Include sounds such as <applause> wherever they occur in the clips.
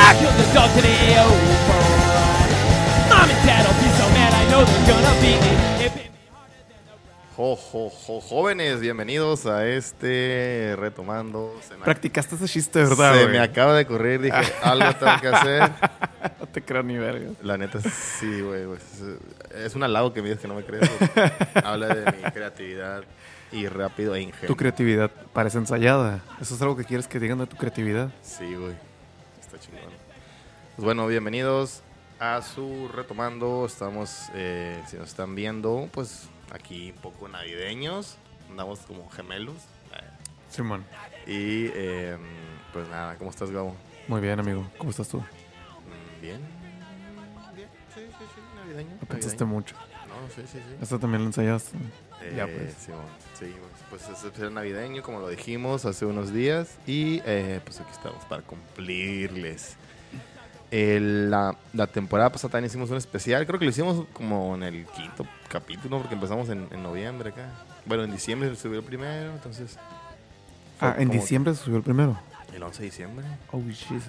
I killed the dog today, oh boy. Mom and dad will be so mad, I know they're gonna beat me. It bit me harder than the Jo, jo, jo, jóvenes, bienvenidos a este Retomando. Se me, Practicaste ese chiste, ¿verdad, se güey? me acaba de ocurrir, dije, algo tengo que hacer. <laughs> No te creo ni verga. La neta, sí, güey. güey. Es, es un halago que me dices que no me crees. güey. <laughs> Habla de mi creatividad y rápido e ingenio. Tu creatividad parece ensayada. ¿Eso es algo que quieres que digan de tu creatividad? Sí, güey. Está chingón. Pues bueno, bienvenidos a su Retomando. Estamos, eh, si nos están viendo, pues aquí un poco navideños. Andamos como gemelos. Simón. Y eh, pues nada, ¿cómo estás, Gabo? Muy bien, amigo. ¿Cómo estás tú? Mm, Bien. Bien. Sí, sí, sí. Navideño. Pensaste navideño. mucho. No, sí, sí, sí. Esto también lo ensayaste. Eh, ya, pues. Simón, sí, pues es especial navideño, como lo dijimos hace unos días. Y eh, pues aquí estamos para cumplirles. El- la, la temporada pasada también hicimos un especial. Creo que lo hicimos como en el quinto capítulo, porque empezamos en, en noviembre acá. Bueno, en diciembre se subió el primero, entonces. Ah, en diciembre se subió el primero. El 11 de diciembre. Oh, Jesus.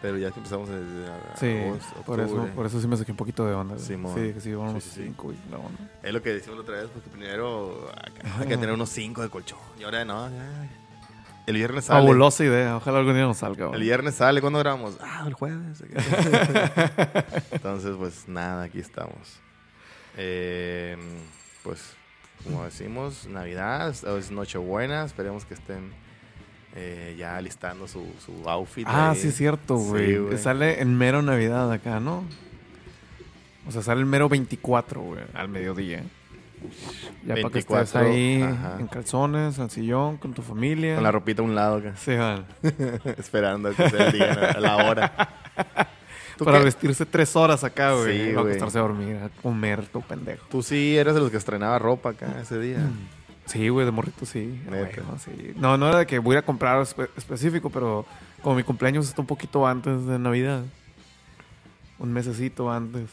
Pero ya que empezamos desde a- Sí, agosto, por eso, por eso sí me saqué un poquito de onda. Sí, que sí, vamos Sí, sí, cinco y no. Es lo que decimos la otra vez, porque primero acá hay que tener unos 5 de colchón. Y ahora no, ya. El viernes sale. Fabulosa idea. Ojalá algún día nos salga. El viernes sale, ¿cuándo grabamos? Ah, el jueves. <laughs> Entonces, pues nada, aquí estamos. Eh, pues, como decimos, Navidad, es Nochebuena, esperemos que estén eh, ya listando su, su outfit. Ah, ahí. sí, es cierto, Sí, güey. güey. sale en mero Navidad acá, ¿no? O sea, sale el mero 24, güey, al mediodía. Ya para que estés 24, ahí ajá. en calzones, al sillón, con tu familia. Con la ropita a un lado, acá, Sí, van. <laughs> esperando a que sea el día, a la hora. <laughs> ¿Tú Para qué? vestirse tres horas acá, güey. Sí, güey. acostarse a dormir, a comer, tu pendejo. Tú sí eres de los que estrenaba ropa acá ese día. Sí, güey, de morrito sí. Neta. Güey, no, sí. No, no era de que voy a comprar espe- específico, pero como mi cumpleaños está un poquito antes de Navidad, un mesecito antes,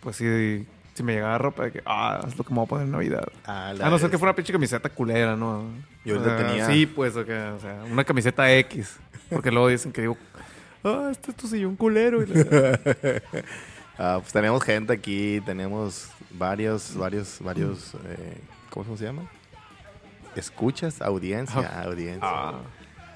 pues sí, si me llegaba ropa de que, ah, es lo que me voy a poner en Navidad. Ah, la A no ser que fuera una pinche camiseta culera, ¿no? Yo O sea, tenía- Sí, pues, o, que, o sea, una camiseta X. Porque luego dicen que digo, ah, este es tu sillón culero. Y la- <laughs> Ah, pues tenemos gente aquí, tenemos varios, varios, varios, eh, ¿cómo se llama? Escuchas, audiencia, audiencia. Ah.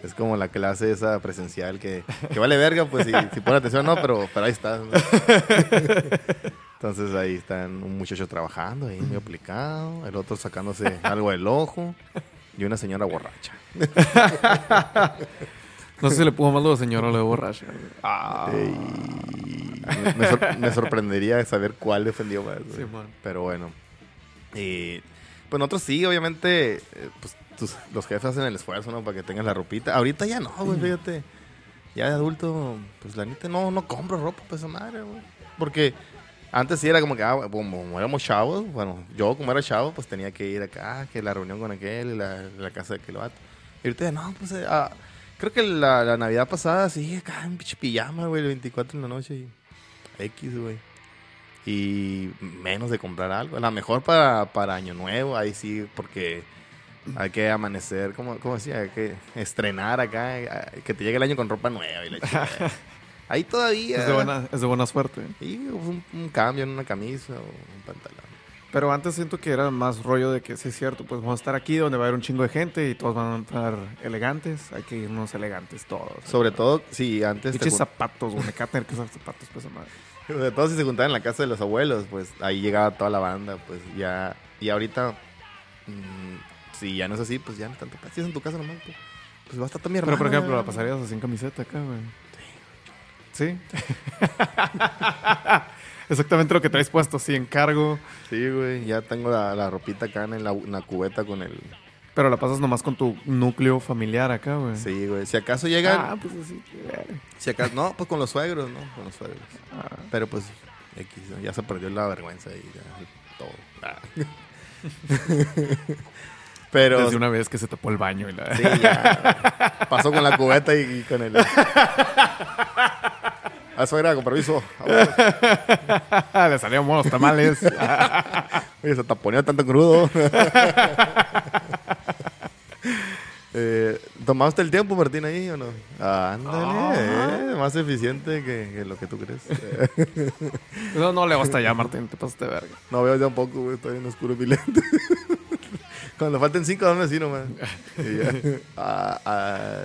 Es como la clase esa presencial que, que vale verga, pues si, si pone atención no, pero, pero ahí está. <laughs> Entonces ahí están un muchacho trabajando, ahí muy aplicado, el otro sacándose algo del ojo y una señora borracha. <laughs> No sé si le pudo lo de señora o lo de borracha. Ah. Y me, sor- me sorprendería saber cuál defendió más. Simón. Pero bueno. Y pues nosotros sí, obviamente, eh, pues tus- los jefes hacen el esfuerzo, ¿no? Para que tengas la ropita. Ahorita ya no, güey, fíjate. Ya de adulto, pues la neta no, no compro ropa, pues esa madre, güey. Porque antes sí era como que, ah, como, éramos chavos, bueno, yo como era chavo, pues tenía que ir acá, que la reunión con aquel, y la, la casa de aquel vato. Y ahorita ya no, pues eh, ah, creo que la, la Navidad pasada sí, acá en pinche pijama, güey, el 24 en la noche y X, güey. Y menos de comprar algo. A lo mejor para, para Año Nuevo, ahí sí, porque hay que amanecer, como, como decía, hay que estrenar acá, eh, que te llegue el año con ropa nueva y la chingada. <laughs> Ahí todavía. Es de buena, es de buena suerte. Y un, un cambio en una camisa o un pantalón. Pero antes siento que era más rollo de que sí es cierto, pues vamos a estar aquí donde va a haber un chingo de gente y todos van a entrar elegantes. Hay que irnos elegantes todos. Sobre todo, si antes. te Pinches jun- zapatos, güey. Me encanta tener que usar zapatos, pues, madre. Sobre todo si se juntaban en la casa de los abuelos, pues ahí llegaba toda la banda, pues ya. Y ahorita, mm, si ya no es así, pues ya no tanto. Si es en tu casa nomás, pues, pues va a estar hermana. Pero, por ejemplo, la pasarías así en camiseta acá, güey. ¿Sí? <laughs> Exactamente lo que traes puesto, así en cargo. Sí, güey, ya tengo la, la ropita acá en la, en la cubeta con el. Pero la pasas nomás con tu núcleo familiar acá, güey. Sí, güey. Si acaso llegan. Ah, pues así. Si acaso. No, pues con los suegros, ¿no? Con los suegros. Ah. Pero pues, X, ya se perdió la vergüenza y ya, todo. Ah. <laughs> Pero. Desde una vez que se tapó el baño y la... Sí, ya. Pasó con la cubeta y, y con el. <laughs> Ah, suegra, con permiso. Le salieron buenos tamales. <laughs> Oye, se taponeó tanto crudo. <laughs> Eh, ¿Tomaste el tiempo, Martín, ahí o no? Ándale, Ah. eh, más eficiente que, que lo que tú crees. <laughs> No, no le basta ya, Martín, te pasaste verga. no veo ya un poco, güey, está bien oscuro mi lente. <laughs> Cuando falten cinco, dame así nomás. Y ya. Ah, ah,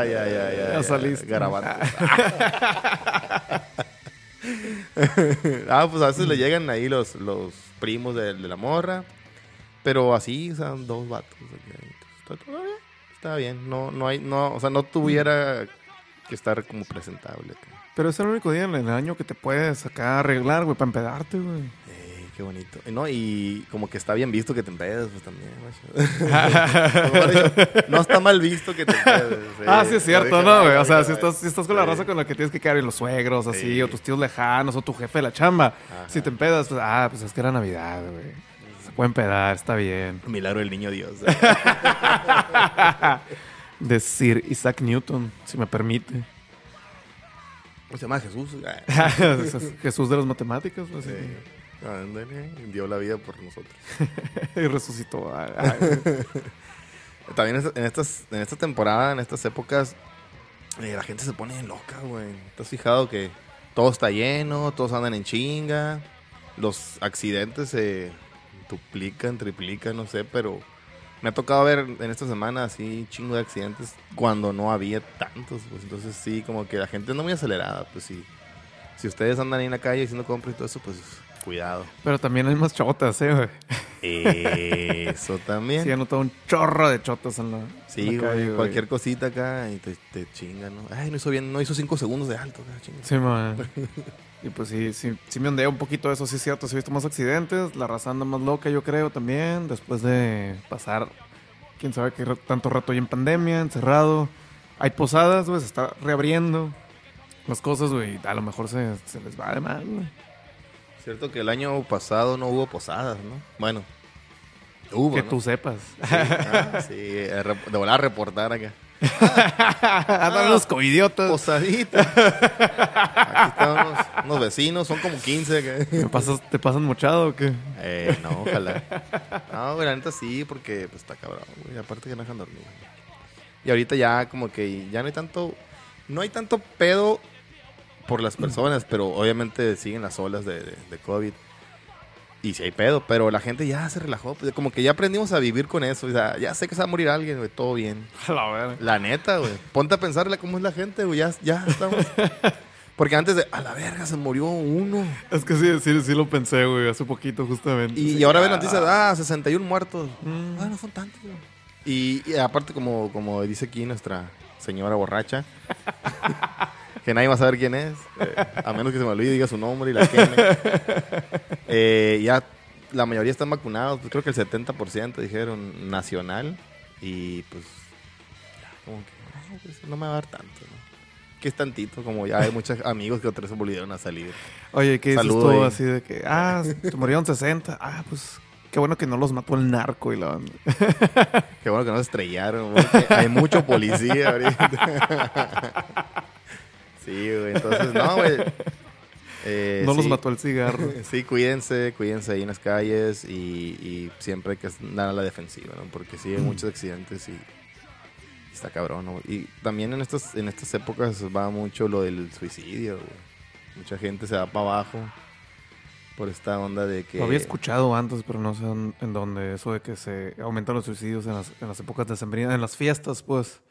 ay, ay, ay, ay. Ya saliste. Garabato. ah, pues a veces le llegan ahí los, los primos de, de la morra. Pero así, o sea, dos vatos. Está todo bien. Está bien. No, no hay, no, o sea, no tuviera que estar como presentable. Pero es el único día en el año que te puedes acá arreglar, güey, para empedarte, güey. Ey, qué bonito. Y No, y como que está bien visto que te empedes, pues también. dicho, <laughs> no está mal visto que te empedes. Ah, sí es cierto, Dije, ¿no, güey? O sea, si estás, si estás con la raza con la que tienes que quedar y los suegros, así, Sí. o tus tíos lejanos, o tu jefe de la chamba. Ajá. Si te empedas, pues, ah, pues es que era Navidad, güey. Se puede empedar, está bien. Milagro del niño Dios. <laughs> De Sir Isaac Newton, si me permite. Se llama Jesús. <laughs> Jesús de las matemáticas, pues, sí. Dio la vida por nosotros. <laughs> y resucitó. También en estas, en esta temporada, en estas épocas, eh, la gente se pone loca, güey. ¿Te has fijado que todo está lleno, todos andan en chinga? Los accidentes se duplican, triplican, no sé, pero me ha tocado ver en esta semana así chingo de accidentes cuando no había tantos, pues entonces sí, como que la gente anda muy acelerada, pues sí. Si ustedes andan ahí en la calle haciendo compras y todo eso, pues cuidado. Pero también hay más chotas, ¿eh, güey? Eso también. <laughs> Sí, he notado un chorro de chotas en la, Sí, en la calle, güey, cualquier cosita acá y te, te chingan, ¿no? Ay, no hizo bien, no hizo cinco segundos de alto, chinga. Sí, man. <laughs> Y pues sí, sí, sí me ondea un poquito eso, sí es cierto. Sí he visto más accidentes, la raza anda más loca, yo creo, también. Después de pasar, quién sabe qué tanto rato ahí en pandemia, encerrado. Hay posadas, güey, se está reabriendo las cosas, güey. A lo mejor se, se les va de mal, güey. Cierto que el año pasado no hubo posadas, ¿no? Bueno, hubo, Que ¿no? tú sepas. Sí, ah, sí, eh, de volar a reportar acá. <laughs> Andan los covidiotas. Posadita. <laughs> Aquí están unos, unos vecinos, son como 15 acá. ¿Te, pasas, ¿Te pasan mochado o qué? Eh, no, ojalá. No, güey, la neta sí, porque pues está cabrón, güey. Aparte que no dejan dormir. Y ahorita ya como que ya no hay tanto, no hay tanto pedo por las personas, pero obviamente siguen las olas de, de, de COVID. Y sí hay pedo, pero la gente ya se relajó. Pues, como que ya aprendimos a vivir con eso. O sea, ya sé que se va a morir alguien, güey, todo bien. <laughs> La. La neta, güey. Ponte a pensarle cómo es la gente, güey. Ya, ya estamos. <laughs> Porque antes de, a la verga, se murió uno. Es que sí, sí, sí lo pensé, güey, hace poquito justamente. Y, Sí. y ahora ven noticias, ah, 61 muertos. Mm. Ah, no son tantos. güey. Y, y aparte, como, como dice aquí nuestra señora borracha, <laughs> que nadie va a saber quién es, eh, a menos que se me olvide y diga su nombre y la queme. <laughs> Eh, ya la mayoría están vacunados, pues creo que el 70% dijeron nacional. Y pues, como que, "Ay, pues, no me va a dar tanto, ¿no? Que es tantito, como ya hay muchos amigos que otros se volvieron a salir. Oye, ¿qué dices Saludo tú ahí. así de que, ah, se murieron 60? Ah, pues qué bueno que no los mató el narco y la banda. Qué bueno que no se estrellaron, hay mucho policía ahorita. <laughs> sí, güey, entonces, no, güey. Eh, no los mató el cigarro. <laughs> Sí, cuídense, cuídense ahí en las calles y, y siempre hay que andar a la defensiva, ¿no? Porque sí hay muchos accidentes y, y está cabrón, ¿no? Y también en estas, en estas épocas va mucho lo del suicidio, güey. Mucha gente se va para abajo por esta onda de que... Lo había escuchado antes, pero no sé en, en dónde. Eso de que se aumentan los suicidios en las, en las épocas de sembrina, en las fiestas, pues.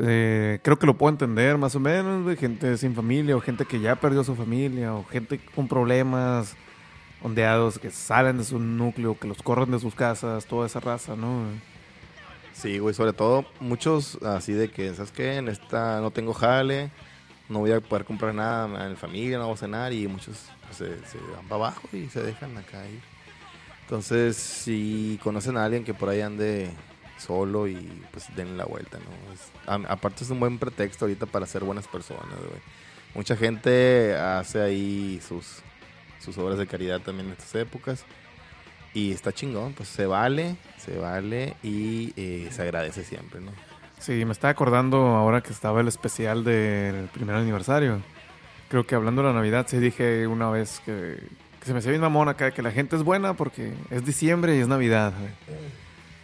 Eh, creo que lo puedo entender más o menos, güey. Gente sin familia o gente que ya perdió su familia o gente con problemas ondeados que salen de su núcleo, que los corren de sus casas, toda esa raza, ¿no? Sí, güey, sobre todo muchos así de que, ¿sabes qué? En esta no tengo jale, no voy a poder comprar nada en familia, no voy a cenar y muchos pues, se, se van para abajo y se dejan acá ir. Entonces, si conocen a alguien que por ahí ande solo y pues denle la vuelta, ¿no? Es- a- aparte es un buen pretexto ahorita para ser buenas personas, güey. Mucha gente hace ahí sus, sus obras de caridad también en estas épocas. Y está chingón, pues se vale, se vale y eh, se agradece siempre, ¿no? Sí, me estaba acordando ahora que estaba el especial del primer aniversario. Creo que hablando de la Navidad, sí dije una vez que, que se me hacía bien mamón acá, que la gente es buena porque es diciembre y es Navidad. güey.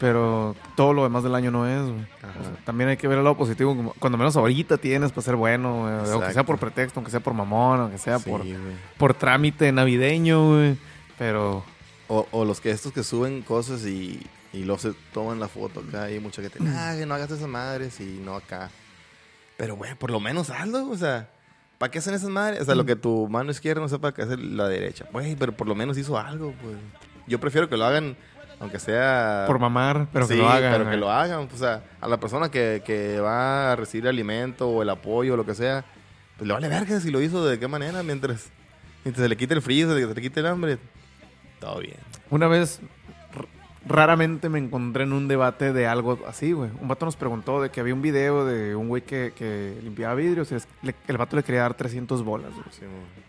Pero todo lo demás del año no es, güey. Ajá. O sea, también hay que ver el lado positivo. como- Cuando menos ahorita tienes para ser bueno, güey. Aunque sea por pretexto, aunque sea por mamón, aunque sea Sí, por, güey. por trámite navideño, güey. Pero O, o los que estos que suben cosas y, y luego se toman la foto acá y mucha gente, ah, que no hagas esas madres y no acá. Pero, güey, por lo menos hazlo, o sea, ¿para qué hacen esas madres? O sea, lo que tu mano izquierda no sepa qué hacer la derecha. Güey, pero por lo menos hizo algo, pues. Yo prefiero que lo hagan, aunque sea... por mamar, pero que Sí, lo hagan. pero que lo hagan. O sea, a la persona que, que va a recibir alimento o el apoyo o lo que sea, pues le vale verga si lo hizo de qué manera, mientras, mientras se le quite el frío, se le, se le quite el hambre. Todo bien. Una vez raramente me encontré en un debate de algo así, güey. Un vato nos preguntó de que había un video de un güey que, que limpiaba vidrios y es- le- el vato le quería dar 300 bolas, güey. Sí.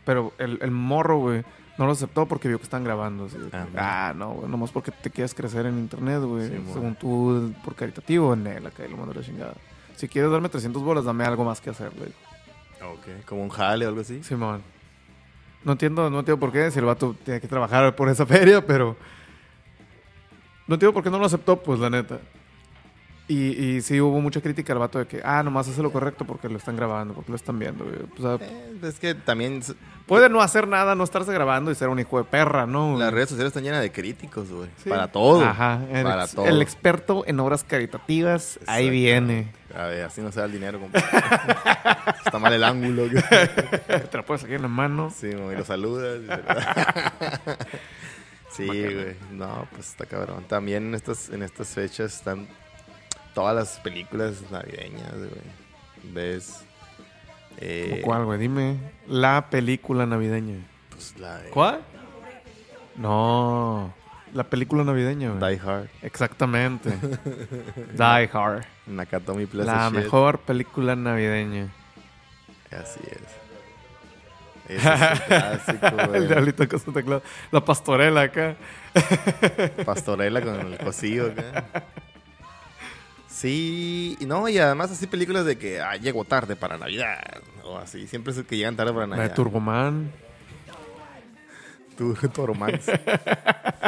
Pero el, el morro, güey, no lo aceptó porque vio que están grabando. así que, Ah, no, güey, nomás porque te quieres crecer en internet, güey. Sí, según tú, por caritativo, en él, acá lo mandó a la chingada. Si quieres darme 300 bolas, dame algo más que hacer, güey. Ok, como un jale o algo así. Simón. No entiendo, no entiendo por qué, si el vato tiene que trabajar por esa <laughs> feria, pero... No entiendo por qué no lo aceptó, pues, la neta. Y, y sí hubo mucha crítica al vato de que, ah, nomás hace lo correcto porque lo están grabando, porque lo están viendo, güey. O sea, Eh, es que también puede no hacer nada, no estarse grabando y ser un hijo de perra, ¿no? las redes sociales están llenas de críticos, güey. Sí. Para todo. Ajá. El, Para ex- todo. el experto en obras caritativas, ahí viene. A ver, así no se da el dinero, compa. <laughs> Está mal el ángulo. <laughs> Te la puedes sacar en la mano. Sí, mo, y lo saludas. <laughs> sí, güey. No, pues está cabrón. También en estas, en estas fechas están todas las películas navideñas, güey. Ves. Eh, ¿Cómo ¿Cuál, güey? Dime. La película navideña. Pues la de ¿Cuál? No. La película navideña, güey. Die Hard. Exactamente. <laughs> Die Hard. Nakatomi Plaza La Shit. mejor película navideña. Así es. Ese es un <laughs> clásico, El güey. diablito con Santa Claus. La pastorela acá. Pastorela con el cocido acá. <laughs> Sí, no, y además así películas de que ah, llego tarde para Navidad. O así, siempre es que llegan tarde para La de Navidad. Turboman. Tu, tu romance.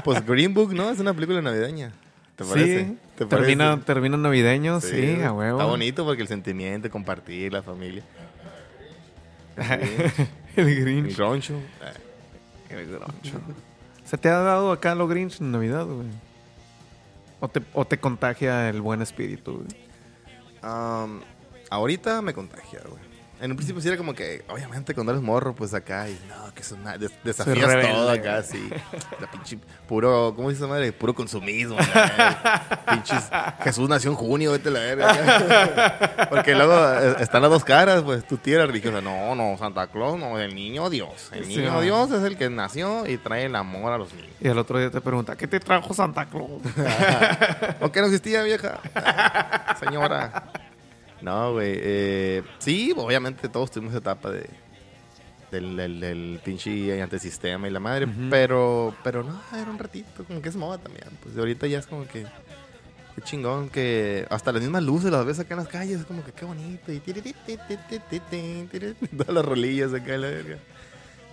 pues Green Book, ¿no? Es una película navideña. ¿Te parece? Sí. ¿Te termina, parece? termina navideño, sí, a huevo. Está bonito porque el sentimiento, compartir, la familia. <laughs> el El Grinch. roncho. Ah, El Grinch. ¿Se te ha dado acá lo Grinch en Navidad, güey? ¿O te, o te contagia el buen espíritu? Um, ahorita me contagia, güey. En un principio sí era como que, obviamente, cuando eres morro, pues acá, y no, que es una. des- desafías rebelde, todo acá, sí. La pinche. Puro, ¿cómo dice madre? Puro consumismo, <laughs> Pinches. Jesús nació en junio, vete la verga. <laughs> Porque luego eh, están las dos caras, pues tu tía era religiosa. No, no, Santa Claus, no, el niño Dios. El Sí, niño. Dios es el que nació y trae el amor a los niños. Y el otro día te pregunta, ¿qué te trajo Santa Claus? <laughs> ¿O qué no existía, vieja? Señora. No, güey. eh, sí, obviamente todos tuvimos etapa de, del, del, del pinche antisistema y la madre. Ujú. Pero pero no, era un ratito. Como que es moda también. Pues ahorita ya es como que... Qué chingón que hasta las mismas luces las ves acá en las calles. Es como que qué bonito. Y tiri, tiri, todas las rolillas acá en la verga.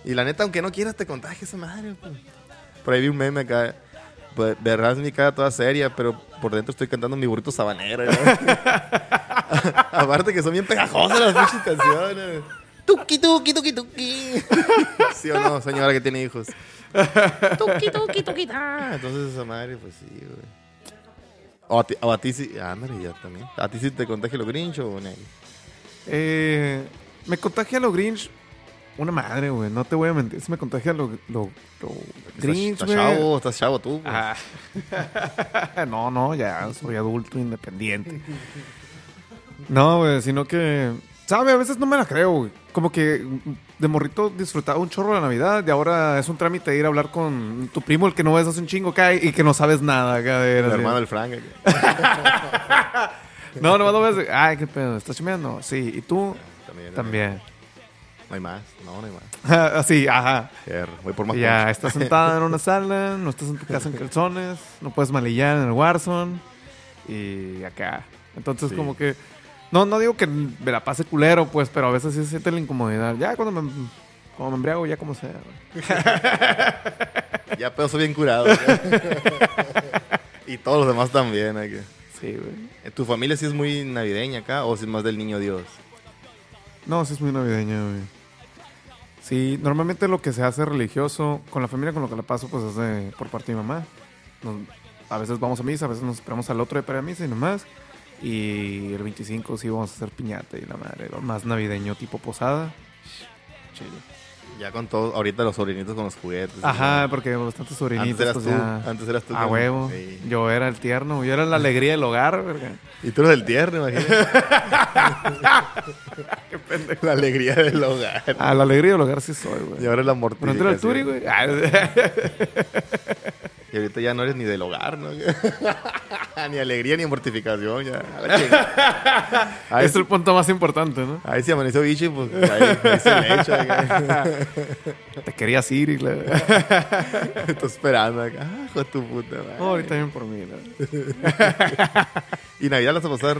Y la neta, aunque no quieras, te contagia esa madre. pues. Por ahí vi un meme acá. Pues, verás mi cara toda seria, pero por dentro estoy cantando mi burrito sabanero. <laughs> Aparte que son bien pegajosas las pinches canciones. Tuki, tuki, tuki, tuki. <laughs> ¿Sí o no, señora que tiene hijos? Tuki, tuki, tuki, ta. Entonces esa madre, pues sí, güey. O a ti, o a ti sí, ándale, ya también. ¿A ti sí te contagia lo grinch o no? Eh, me contagia lo Grinch. Una madre, güey. No te voy a mentir. Se me contagia lo, lo, lo Grinch, Estás chavo, estás chavo tú. Ah. <laughs> no, no, ya soy adulto independiente. No, güey, sino que. ¿Sabe? A veces no me la creo, güey. Como que de morrito disfrutaba un chorro la Navidad y ahora es un trámite ir a hablar con tu primo, el que no ves hace un chingo acá y que no sabes nada acá de El hermano del Frank. <laughs> No, nomás lo ves. Ay, qué pedo, ¿estás chumeando? Sí, ¿y tú? También. También. No hay más, no, no hay más. <laughs> Así, ajá. Fierro, Voy por más ya estás sentada en una <laughs> sala, no estás en tu casa en calzones, no puedes malillar en el Warzone y acá. Entonces, Sí. como que. No, no digo que me la pase culero, pues, pero a veces sí se siente la incomodidad. Ya cuando me, cuando me embriago, ya como sea. <laughs> Ya pedo soy bien curado. Y todos los demás también. hay que- Sí, güey. Eh, ¿Tu familia sí es muy navideña acá o si es más del niño Dios? No, sí es muy navideña, güey. Sí, normalmente lo que se hace religioso, con la familia con lo que la paso, pues es de, por parte de mi mamá. Nos- a veces vamos a misa, a veces nos esperamos al otro día para misa y nomás. Y el 25 sí vamos a hacer piñata y la madre, lo más navideño tipo posada. Chido. Ya con todo, ahorita los sobrinitos con los juguetes. Ajá, ¿no? porque bastantes sobrinitos. Antes eras pues tú, ya- antes eras tú. A huevo. Sí. Yo era el tierno, yo era la alegría del hogar, verga. Y tú eres el tierno, imagínate. <laughs> Qué pendejo. La alegría del hogar. Ah, la alegría del hogar sí soy, güey. Y ahora la antes era el Turi, mortificación. güey. <laughs> Y ahorita ya no eres ni del hogar, ¿no? <laughs> ni alegría ni mortificación, ya. Ahí, es el punto más importante, ¿no? ahí se amaneció bicho, pues ahí, ahí se le echa. <laughs> acá. Te querías ir y la... <laughs> Estoy esperando acá. Ah, hijo tu puta madre. No, ahorita bien por mí, ¿no? ¿Y Navidad la vas a pasar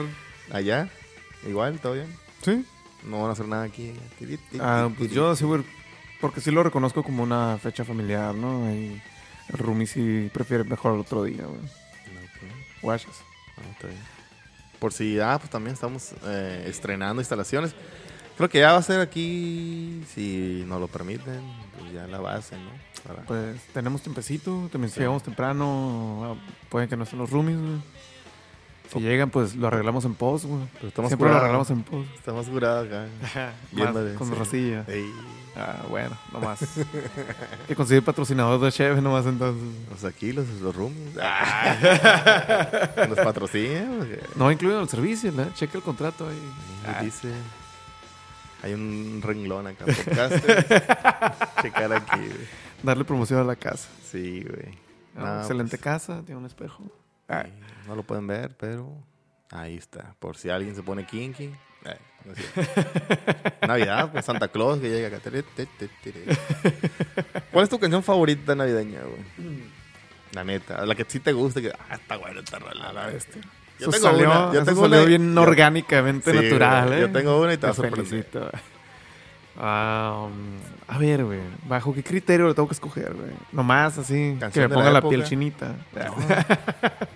allá? Igual, todo bien. Sí. No van a hacer nada aquí. Ah, pues yo sí, güey, porque sí lo reconozco como una fecha familiar, ¿no? Y el Rumi sí prefiere mejor el otro día, güey. Guachas. no, está bien. Por si, ah, pues también estamos eh, estrenando instalaciones. Creo que ya va a ser aquí, si nos lo permiten, pues ya la base, ¿no? Para- Pues tenemos tiempecito, también si Sí. llegamos temprano, ah, pueden que no estén los roomies, güey. Si llegan, pues lo arreglamos en post, güey. Siempre lo arreglamos en post. Estamos curados acá. <laughs> Viéndole, con sí. racilla. Ey, Ah, bueno, nomás. que conseguir patrocinador de Cheve nomás entonces. pues aquí los, los roomies. Ah. <laughs> Nos patrocinan. No incluido el servicio, ¿no? Checa el contrato ahí. Ah, dice. Hay un renglón acá. <laughs> Checar aquí, güey. darle promoción a la casa. Sí, güey. Ah, No, excelente pues, casa, tiene un espejo. Sí, no lo pueden ver, pero ahí está. Por si alguien se pone kinky. Eh, no. <laughs> Navidad, pues Santa Claus que llega acá. ¿Cuál es tu canción favorita navideña, güey? La neta, la que sí te gusta, que ah, está bueno esta rola, la bestia. Yo eso tengo salió, una, yo tengo salió una- bien yo- orgánicamente Sí, natural, güey, ¿eh? yo tengo una y te Te felicito. Ah, um, a ver, güey. ¿Bajo qué criterio lo tengo que escoger, güey? Nomás así, que me ponga la la, piel chinita.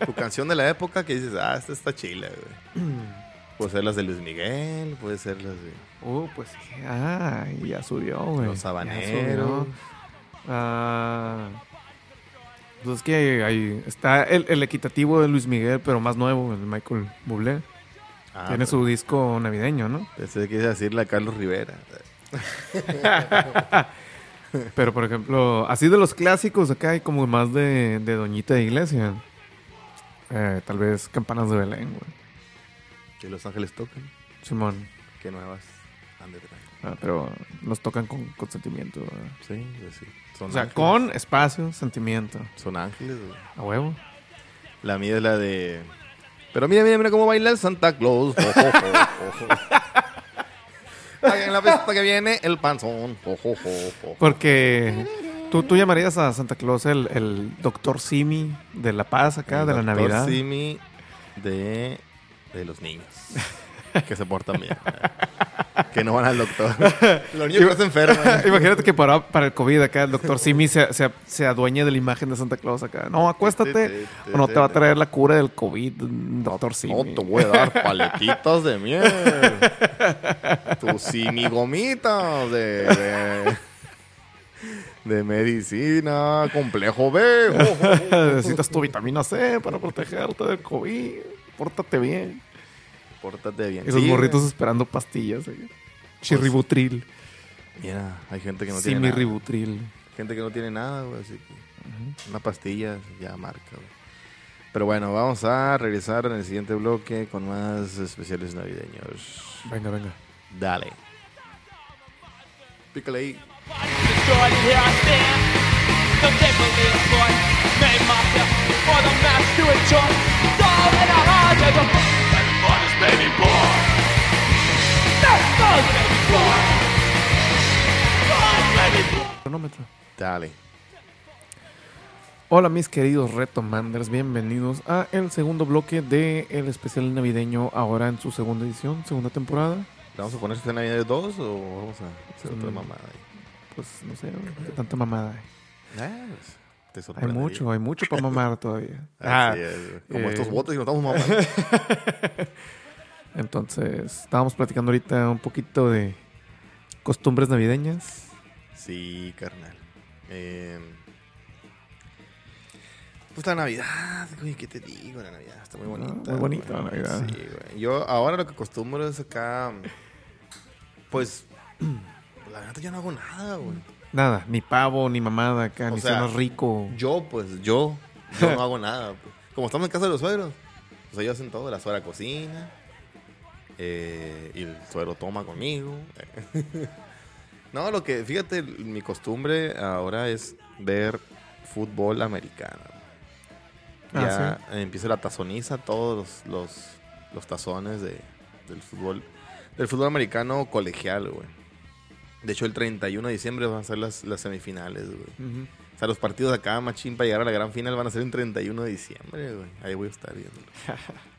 Tu canción de la época que dices, ah, esta está chila, güey. <clears throat> Puede ser las de Luis Miguel, puede ser las de Uh, pues sí. Ah, ya subió, güey. Los Habaneros. Ah, pues es que ahí está el, el equitativo de Luis Miguel, pero más nuevo, el Michael Bublé. Ah, Tiene pero su disco navideño, ¿no? Pensé que iba a decirle a Carlos Rivera. <laughs> Pero, por ejemplo, así de los clásicos, acá hay como más de, de Doñita de Iglesia. Eh, tal vez Campanas de Belén, güey. Que Los Ángeles tocan. Simón. Que nuevas han de traer. Ah, pero los tocan con consentimiento. güey. Sí, pues sí. Son O sea, ángeles. con espacio, sentimiento. Son ángeles, güey. A huevo. La mía es la de... Pero mira, mira, mira cómo baila el Santa Claus. <laughs> En la fiesta que viene el panzón. Porque tú, tú llamarías a Santa Claus el, el doctor Simi de La Paz acá, El de la doctor Navidad. Simi de, de los niños. <laughs> que se portan bien. que no van al doctor. <laughs> los niños se enferman. <laughs> Imagínate que para, para el COVID acá el doctor Simi se, se, se adueña de la imagen de Santa Claus acá. No, acuéstate o no te va a traer la cura del COVID, doctor Simi. No, te voy a dar paletitas de miel. Tus simigomitas de, de, de medicina, complejo B. Jo. Necesitas tu vitamina C para protegerte del COVID. Pórtate bien. Pórtate bien. Esos Sí, morritos esperando pastillas. acá. Chirributril. Mira, hay gente que no tiene nada. Simirributril. Gente que no tiene nada, güey, así que una pastilla ya marca, güey. Pero bueno, vamos a regresar en el siguiente bloque con más especiales navideños. Venga, venga. Dale. Pícale ahí. Boy, made myself for the mass to enjoy. As a Everybody's baby baby baby. Cronómetro. Dale. Hola mis queridos retomanders, bienvenidos a el segundo bloque de el especial navideño ahora en su segunda edición, segunda temporada. ¿Le vamos a poner este Navidad 2 o vamos a hacer otra Mm. mamada ahí? Pues no sé, tanta mamada hay. Ah, pues, te Hay mucho, hay mucho para mamar todavía. <laughs> Ah. Como eh, estos botes y nos estamos mamando. <laughs> Entonces, estábamos platicando ahorita un poquito de costumbres navideñas. Sí, carnal. Eh, pues la Navidad, güey, ¿qué te digo? La Navidad está muy Ah, bonita. muy bonita la Navidad. Sí, güey. Yo ahora lo que acostumbro es acá, pues, <clears throat> la verdad yo no hago nada, güey. Nada, ni pavo, ni mamada acá, O ni sea, rico. Yo, pues, yo, yo no <laughs> hago nada. pues. Como estamos en casa de los suegros, pues ellos hacen todo. La suegra cocina, eh, y el suegro toma conmigo. <laughs> no, lo que, fíjate, mi costumbre ahora es ver fútbol americano. Ah, Ya empieza la tazoniza, todos los, los, los tazones de, del fútbol, del fútbol americano colegial, güey. De hecho, el 31 de diciembre van a ser las, las semifinales, güey. O sea, los partidos acá, machín, para llegar a la gran final van a ser el 31 de diciembre, güey. Ahí voy a estar viendo. <laughs>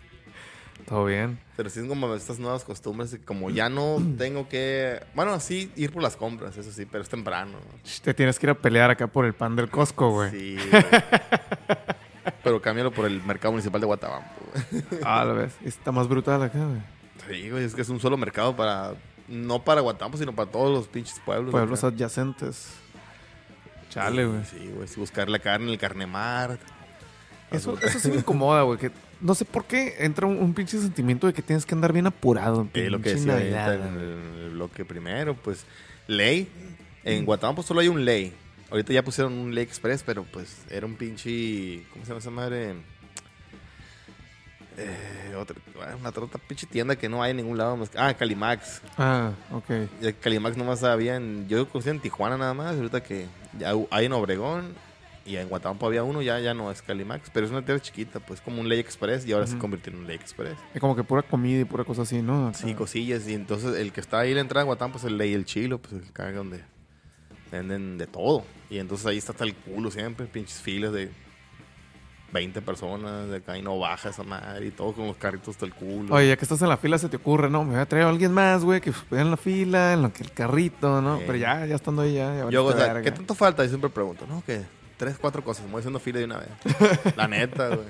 Todo bien. Pero sí es como estas nuevas costumbres, de como <clears throat> ya no tengo que... Bueno, sí, ir por las compras, eso sí, pero es temprano. Te tienes que ir a pelear acá por el pan del Costco, güey. Sí, <laughs> güey. Pero cámbialo por el mercado municipal de Guatabampo, güey. Ah, la ves. Está más brutal acá, güey. Sí, güey, es que es un solo mercado para... No para Guatabampo, sino para todos los pinches pueblos. Pueblos adyacentes. Chale, güey. Sí, güey, sí, buscar la carne en el carnemar. Eso, eso sí me <laughs> incomoda, güey. Que no sé por qué entra un, un pinche sentimiento de que tienes que andar bien apurado. en Eh, lo que decía ahorita en el, en el bloque primero, pues ley. En Guatemala solo hay un ley. Ahorita ya pusieron un ley express, pero pues era un pinche... ¿Cómo se llama esa madre? Eh, otra, una otra pinche tienda que no hay en ningún lado más. que- Ah, Calimax. Ah, ok. El Calimax nomás había en... Yo conocía en Tijuana nada más. Ahorita que ya hay en Obregón. Y en Guatemala había uno, ya, ya no es Calimax. Pero es una tienda chiquita, pues como un ley express. Y ahora se convirtió en un ley express. Es como que pura comida y pura cosa así, ¿no? Sí, cosillas. Y entonces el que está ahí en la entrada de Guatán, pues el ley el chilo, pues el caga donde venden de todo. Y entonces ahí está hasta el culo siempre, pinches filas de 20 personas, de acá y no baja esa madre y todo con los carritos hasta el culo. Oye, ya que estás en la fila se te ocurre, ¿no? Me voy a traer a alguien más, güey, que vea en la fila, en lo que el carrito, ¿no? Sí. Pero ya, ya estando ahí, ya. ya Yo, o sea. ¿qué tanto falta? Yo siempre pregunto, ¿no? Que tres, cuatro cosas, me voy haciendo fila de una vez. <laughs> la neta, güey.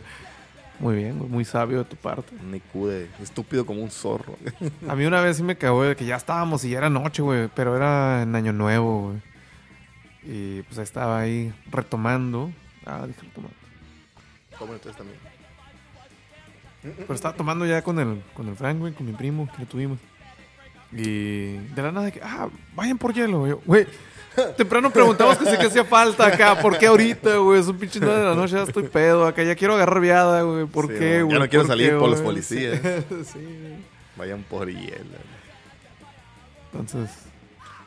Muy bien, güey, muy sabio de tu parte. Un IQ de estúpido como un zorro. A mí una vez sí me cagó de que ya estábamos y ya era noche, güey, pero era en Año Nuevo, güey. Y pues estaba ahí retomando. Ah, dije retomando. ¿Cómo ustedes también? Pero estaba tomando ya con el, con el Frank, güey, con mi primo, que lo tuvimos. Y de la nada, de que, ah, vayan por hielo, güey. Güey, temprano preguntamos que si que hacía falta acá. ¿Por qué ahorita, güey? Es un pinche de la noche, ya estoy pedo acá. Ya quiero agarrar viada, güey. ¿Por Sí, qué, güey. Ya no quiero ¿Por salir qué, por los policías. <laughs> Sí. Vayan por hielo. Entonces,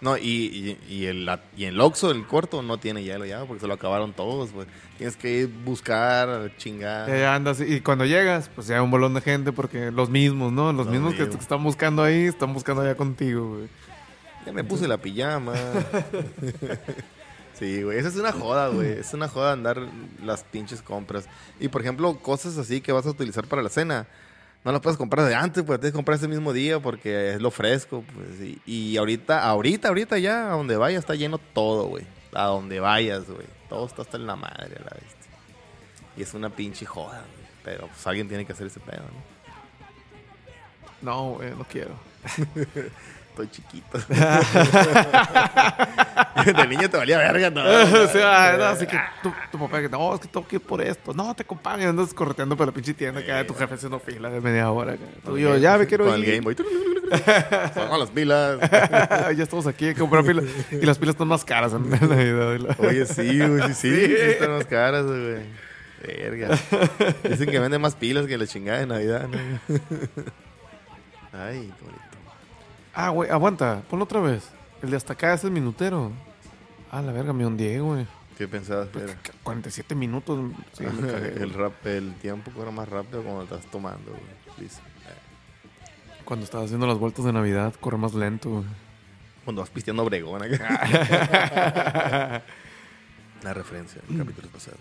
No, y, y, y el, y el Oxxo, el corto, no tiene hielo ya, porque se lo acabaron todos. Tienes que ir buscar, chingar. ya, andas. Y cuando llegas, pues ya hay un bolón de gente porque los mismos, ¿no? Los, mismos que están buscando ahí, están buscando allá contigo, güey. Ya me puse la pijama. <laughs> sí, güey, esa es una joda, güey. Es una joda andar las pinches compras. Y, por ejemplo, cosas así que vas a utilizar para la cena. No las puedes comprar de antes, pues tienes que comprar ese mismo día porque es lo fresco, pues. Y, y ahorita, ahorita, ahorita ya, a donde vayas está lleno todo, güey. A donde vayas, güey. Todo está hasta en la madre, la vez. Y es una pinche joda, güey. Pero pues alguien tiene que hacer ese pedo, ¿no? No, güey, no quiero. <laughs> Estoy chiquito. <laughs> de niño te valía verga, ¿no? <laughs> o sea, no, así que tu, tu papá que no, es que tengo que ir por esto. No, te acompañan, andas correteando por la pinche tienda acá de tu jefe haciendo fila de media hora. acá. Tú y yo, ya me quiero Con el. Game Boy. <laughs> Son las pilas. ya estamos aquí a comprar pilas. Y las pilas están más caras en Navidad. Oye, sí, güey, sí, sí. sí están más caras, güey. Verga. Dicen que venden más pilas que la chingada de Navidad, ¿no? Ay, qué bonito. Ah, güey, aguanta, ponlo otra vez. El de hasta acá es el minutero. Ah, la verga, me ondeé, güey. ¿Qué pensabas que era? 47 minutos. Sí, me <laughs> cagué, güey. el rap, el tiempo corre más rápido cuando estás tomando, güey. Cuando estaba haciendo las vueltas de Navidad, corre más lento, güey. Cuando vas pisteando Obregón acá. <laughs> Una referencia en capítulos pasados.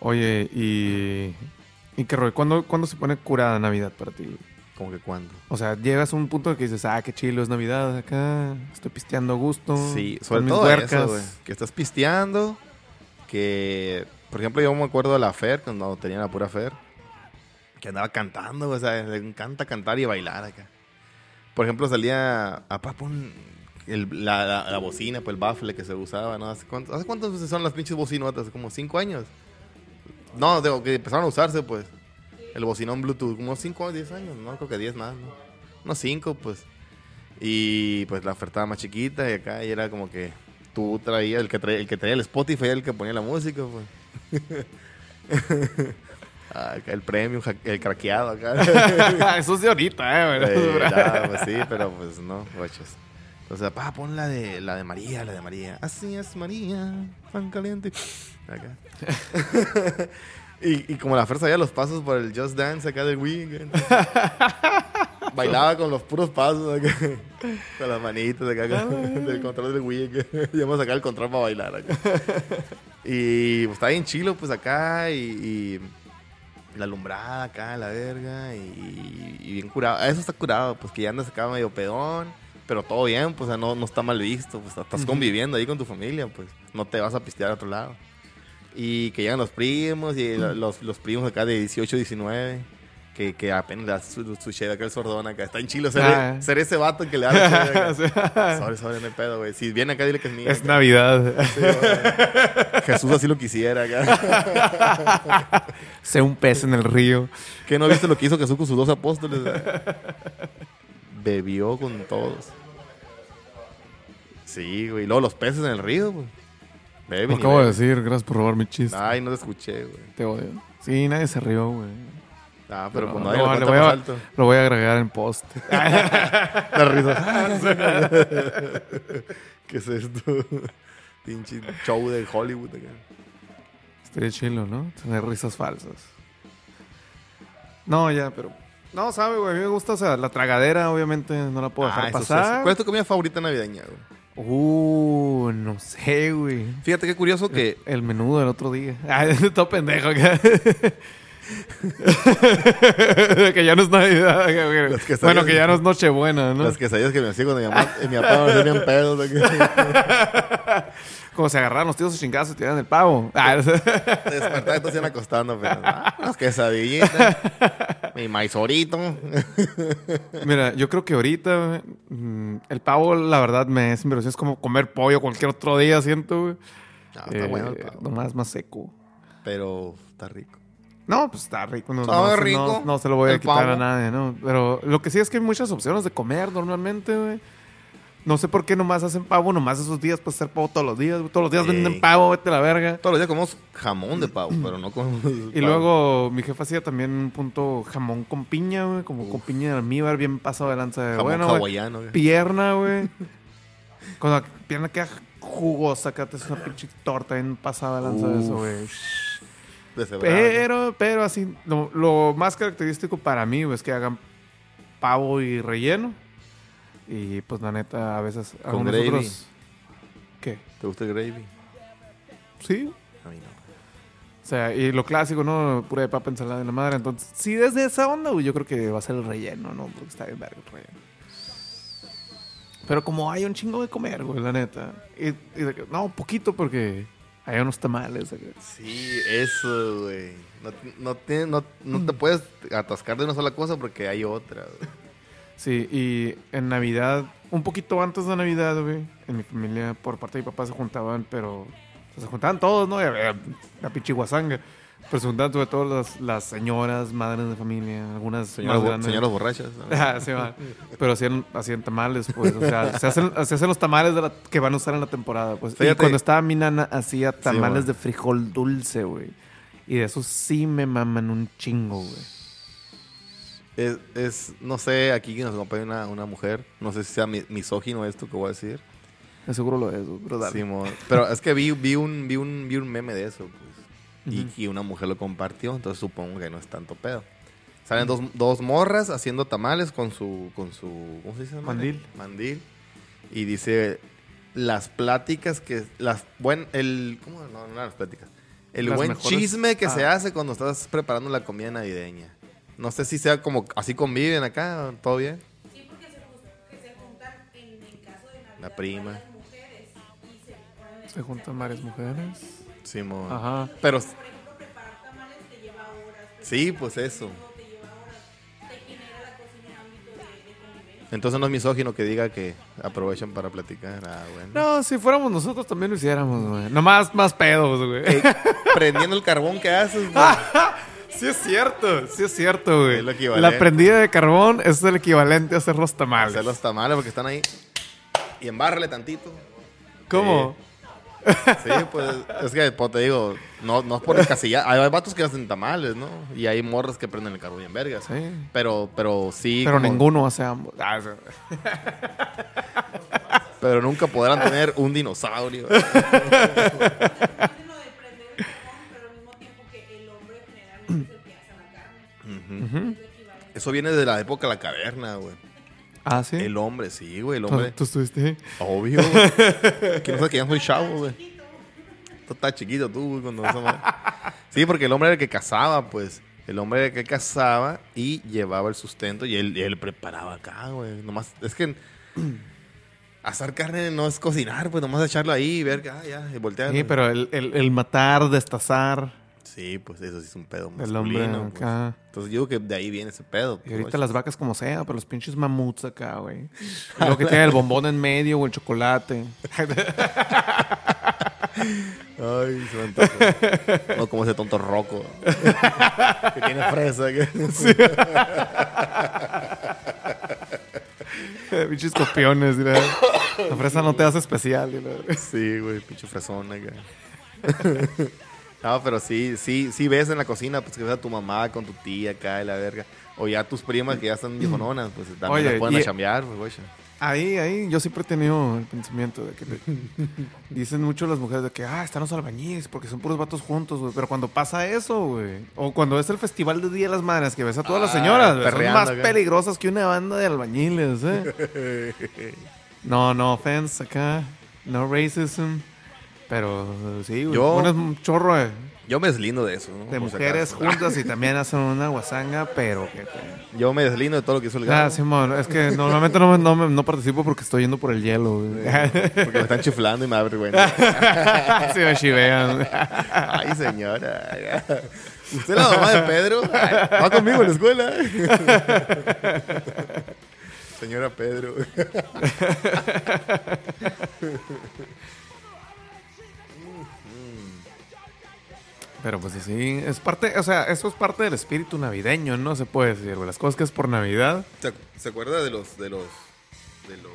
Oye, y. ¿Y qué rollo? ¿Cuándo, ¿Cuándo se pone curada Navidad para ti? ¿Cómo que cuándo? O sea, llegas a un punto que dices, ah, qué chilo, es Navidad acá, estoy pisteando a gusto. Sí, sobre todo huercas". eso, güey. Que estás pisteando, que, por ejemplo, yo me acuerdo de la Fer, cuando tenía la pura Fer, que andaba cantando, o sea, le encanta cantar y bailar acá. Por ejemplo, salía a Papón el- la, la, la bocina, pues el baffle que se usaba, ¿no? ¿Hace cuántos, ¿Hace cuántos son las pinches bocinotas? ¿Como cinco años? No, digo, que empezaron a usarse, pues. El bocinón Bluetooth, como cinco o diez años, ¿no? Creo que diez más, ¿no? Unos cinco, pues. Y pues la oferta más chiquita y acá y era como que tú traías, el que traía el, que traía el Spotify era el que ponía la música, pues. <laughs> Ah, acá el premio, el craqueado acá. <laughs> Eso es de ahorita, eh, Eh, <laughs> ya, pues sí, pero pues no, guachos. Entonces, pa, pon la de, la de María, la de María. Así es María, tan caliente. Acá. Y, y como la Fer sabía los pasos por el Just Dance acá del Wii. <laughs> bailaba con los puros pasos acá. <laughs> Con las manitas acá, con- <laughs> del control del Wii. Y vamos a sacar el control para bailar acá. Y pues está bien chilo, pues acá. Y, y la alumbrada acá, la verga. Y, y bien curado. Eso está curado, pues que ya andas acá medio pedón. Pero todo bien, pues o sea, no, no está mal visto. Pues estás conviviendo ahí con tu familia, pues no te vas a pistear a otro lado. Y que llegan los primos y los, los primos acá de 18, 19. Que, que apenas le das su, su cheve acá el sordón acá. Está en chilo ser, Ah. ser ese vato que le da acá. <laughs> Sea, Sobre, sobre, no hay pedo, güey. Si viene acá, dile que es mío. es acá. Navidad. Sí. Jesús así lo quisiera acá. Sé un pez en el río. ¿Qué no viste lo que hizo Jesús con sus dos apóstoles? Bebió con todos. Sí, güey. Y luego los peces en el río, güey. Y acabo de decir, gracias por robar mi chiste. Ay, no te escuché, güey. Te odio. Sí, nadie se rió, güey. Ah, pero No, cuando no, hay le lo voy a- alto. Lo voy a agregar en post. <laughs> La risa. <laughs> ¿Qué es esto? <laughs> Pinche show de Hollywood acá. Estaría chilo, ¿no? Tener risas falsas. No, ya, pero... No, sabe, güey. A mí me gusta, o sea, la tragadera, obviamente, no la puedo dejar Ah, eso sí, pasar. sí. ¿Cuál es tu comida favorita navideña, güey? Uh, no sé, güey. Fíjate qué curioso que El menudo del otro día. <laughs> Ay, todo pendejo acá. <laughs> que ya no es Navidad. quesadillas- Bueno, que ya no es Nochebuena, ¿no? las quesadillas que me hacía cuando mi mamá, mi papá me hacía bien pedos. <laughs> Como se agarraron los tíos sus chingazos y tiraban el pavo. Ah, <laughs> y te hacían acostando. Pero, ah, las quesadillitas. mi maizorito. Mira, yo creo que ahorita mm, el pavo, la verdad, me es. Es como comer pollo cualquier otro día, siento. No, está Eh, bueno el pavo. Nomás más seco. Pero está rico. No, pues está rico. No, Sabe no, rico no- no se lo voy a quitar pavo. a nadie, ¿no? Pero lo que sí es que hay muchas opciones de comer normalmente, güey. No sé por qué nomás hacen pavo, nomás esos días, pues hacer pavo todos los días. Todos los días Ey. venden pavo, vete a la verga. Todos los días comemos jamón de pavo, pero no comemos. <laughs> Y luego mi jefa hacía también un punto jamón con piña, güey. Como con piña de almíbar, bien pasado de lanza de jamón bueno, hawaiano. güey. Pierna, güey. <laughs> Cuando la pierna queda jugosa, acá te haces una pinche torta bien pasada de lanza de eso, güey. Pero, pero así, lo, lo más característico para mí es que hagan pavo y relleno. Y pues la neta, a veces Con gravy. otros. ¿Qué? ¿Te gusta el gravy? Sí. A mí no. O sea, y lo clásico, ¿no? Pura de papa, ensalada de la madre. Entonces, sí, desde esa onda, güey, yo creo que va a ser el relleno, ¿no? Porque está bien verga el relleno. Pero como hay un chingo de comer, güey, la neta. Y, y no, poquito porque hay unos tamales. Sí, eso, güey. No, no, te, no, no te puedes atascar de una sola cosa porque hay otra, güey. Sí, y en Navidad, un poquito antes de Navidad, güey, en mi familia, por parte de mi papá, se juntaban, pero se juntaban todos, ¿no? La pinche juntaban sobre todo las, las señoras, madres de familia, algunas Señoras, bo- señoras borrachas. sí. Pero hacían, hacían tamales, pues. O sea, se hacen, se hacen los tamales de la- que van a usar en la temporada, pues. Y cuando estaba mi nana, hacía tamales de frijol dulce, güey. Y de esos sí me maman un chingo, güey. Es, es, no sé, aquí nos acompaña una, una mujer. No sé si sea mi- misógino esto que voy a decir. De seguro lo es, pero dale. Simón. Pero es que vi, vi, un, vi, un, vi un meme de eso, pues. Y, Ujú. y una mujer lo compartió, entonces supongo que no es tanto pedo. Salen dos, dos morras haciendo tamales con su, con su, ¿cómo se dice? Mandil. Mandil. Y dice, las pláticas que, las, buen, el, ¿cómo? No, no las pláticas. El Las buen mejores- chisme que se ah. hace cuando estás preparando la comida navideña. No sé si sea como, así conviven acá, ¿todo bien? Sí, porque se, que se juntan en el caso de Navidad La prima. mujeres y se Se juntan varias mujeres. Simón. Ajá. Pero Por ejemplo, preparar tamales te lleva horas, sí, pues eso. Entonces no es misógino que diga que aprovechan para platicar. Ah, bueno. No, si fuéramos nosotros también lo hiciéramos, güey. Nomás más pedos, güey. Ey, prendiendo el carbón que haces, güey. <laughs> Sí es cierto, sí es cierto, güey. Es lo equivalente. La prendida de carbón es el equivalente a hacer los tamales. Hacer los tamales porque están ahí. Y embárrale tantito. ¿Cómo? Sí, pues es que pues, te digo, no, no es por encasillar. Hay vatos que hacen tamales, ¿no? Y hay morras que prenden el carbón en vergas. Sí. Pero, pero sí. Pero como- ninguno hace ambos. Ah, sí. Pero nunca podrán tener un dinosaurio. <laughs> Dicen lo de prender el carbón, pero al mismo tiempo que el hombre generalmente es el que hace la carne. Es lo equivalente. Eso viene de la época de la caverna, güey. Ah, sí. El hombre, sí, güey, el ¿Tú, hombre. tú estuviste? Obvio. <laughs> que no sé que ya soy chavo, güey. Tú estás chiquito tú, güey, cuando Sí, porque el hombre era el que cazaba, pues. El hombre era el que cazaba y llevaba el sustento y él, él preparaba acá, güey. Nomás, es que <clears throat> asar carne no es cocinar, pues nomás echarlo ahí y ver que, ah, ya, y voltear. Sí, pero el, el, el matar, destazar Sí, pues eso sí es un pedo del hombre masculino. pues. Entonces yo digo que de ahí viene ese pedo. Y ahorita güey. las vacas como sea, pero los pinches mamuts acá, güey. <laughs> Lo que tiene el bombón en medio o el chocolate. Ay, se me antojó. No como ese tonto roco. <laughs> que tiene fresa. <laughs> pinches copiones, mira. La fresa no te hace especial. mira. Sí, güey, pinche fresón acá. No, pero sí, sí, sí ves en la cocina, pues que ves a tu mamá con tu tía acá y la verga. O ya tus primas que ya están viejononas, pues también Oye, las pueden y- a chambear, pues, güey. Ahí, ahí, yo siempre he tenido el pensamiento de que <laughs> dicen mucho las mujeres de que, ah, están los albañiles porque son puros vatos juntos, güey. Pero cuando pasa eso, güey, o cuando es el festival de Día de las Madres, que ves a todas las Ah, señoras, güey, son más acá. peligrosas que una banda de albañiles, ¿eh? <laughs> no, no offense acá, no racism, pero sí, Yo- un chorro de, Yo me deslindo de eso, ¿no? de Por mujeres juntas y <laughs> también hacen una guasanga, pero que... Yo me deslindo de todo lo que hizo el Ah, gato. Simón, es que normalmente no, no, no participo porque estoy yendo por el hielo. Porque me están chiflando y me da vergüenza. <laughs> Se me chivean. Ay, señora. ¿Usted es la mamá de Pedro? Va conmigo a la escuela. Señora Pedro. Pero pues sí, es parte, o sea, eso es parte del espíritu navideño, no se puede decir, güey. Las cosas que es por Navidad. ¿Se, se acuerda de los, de los, de los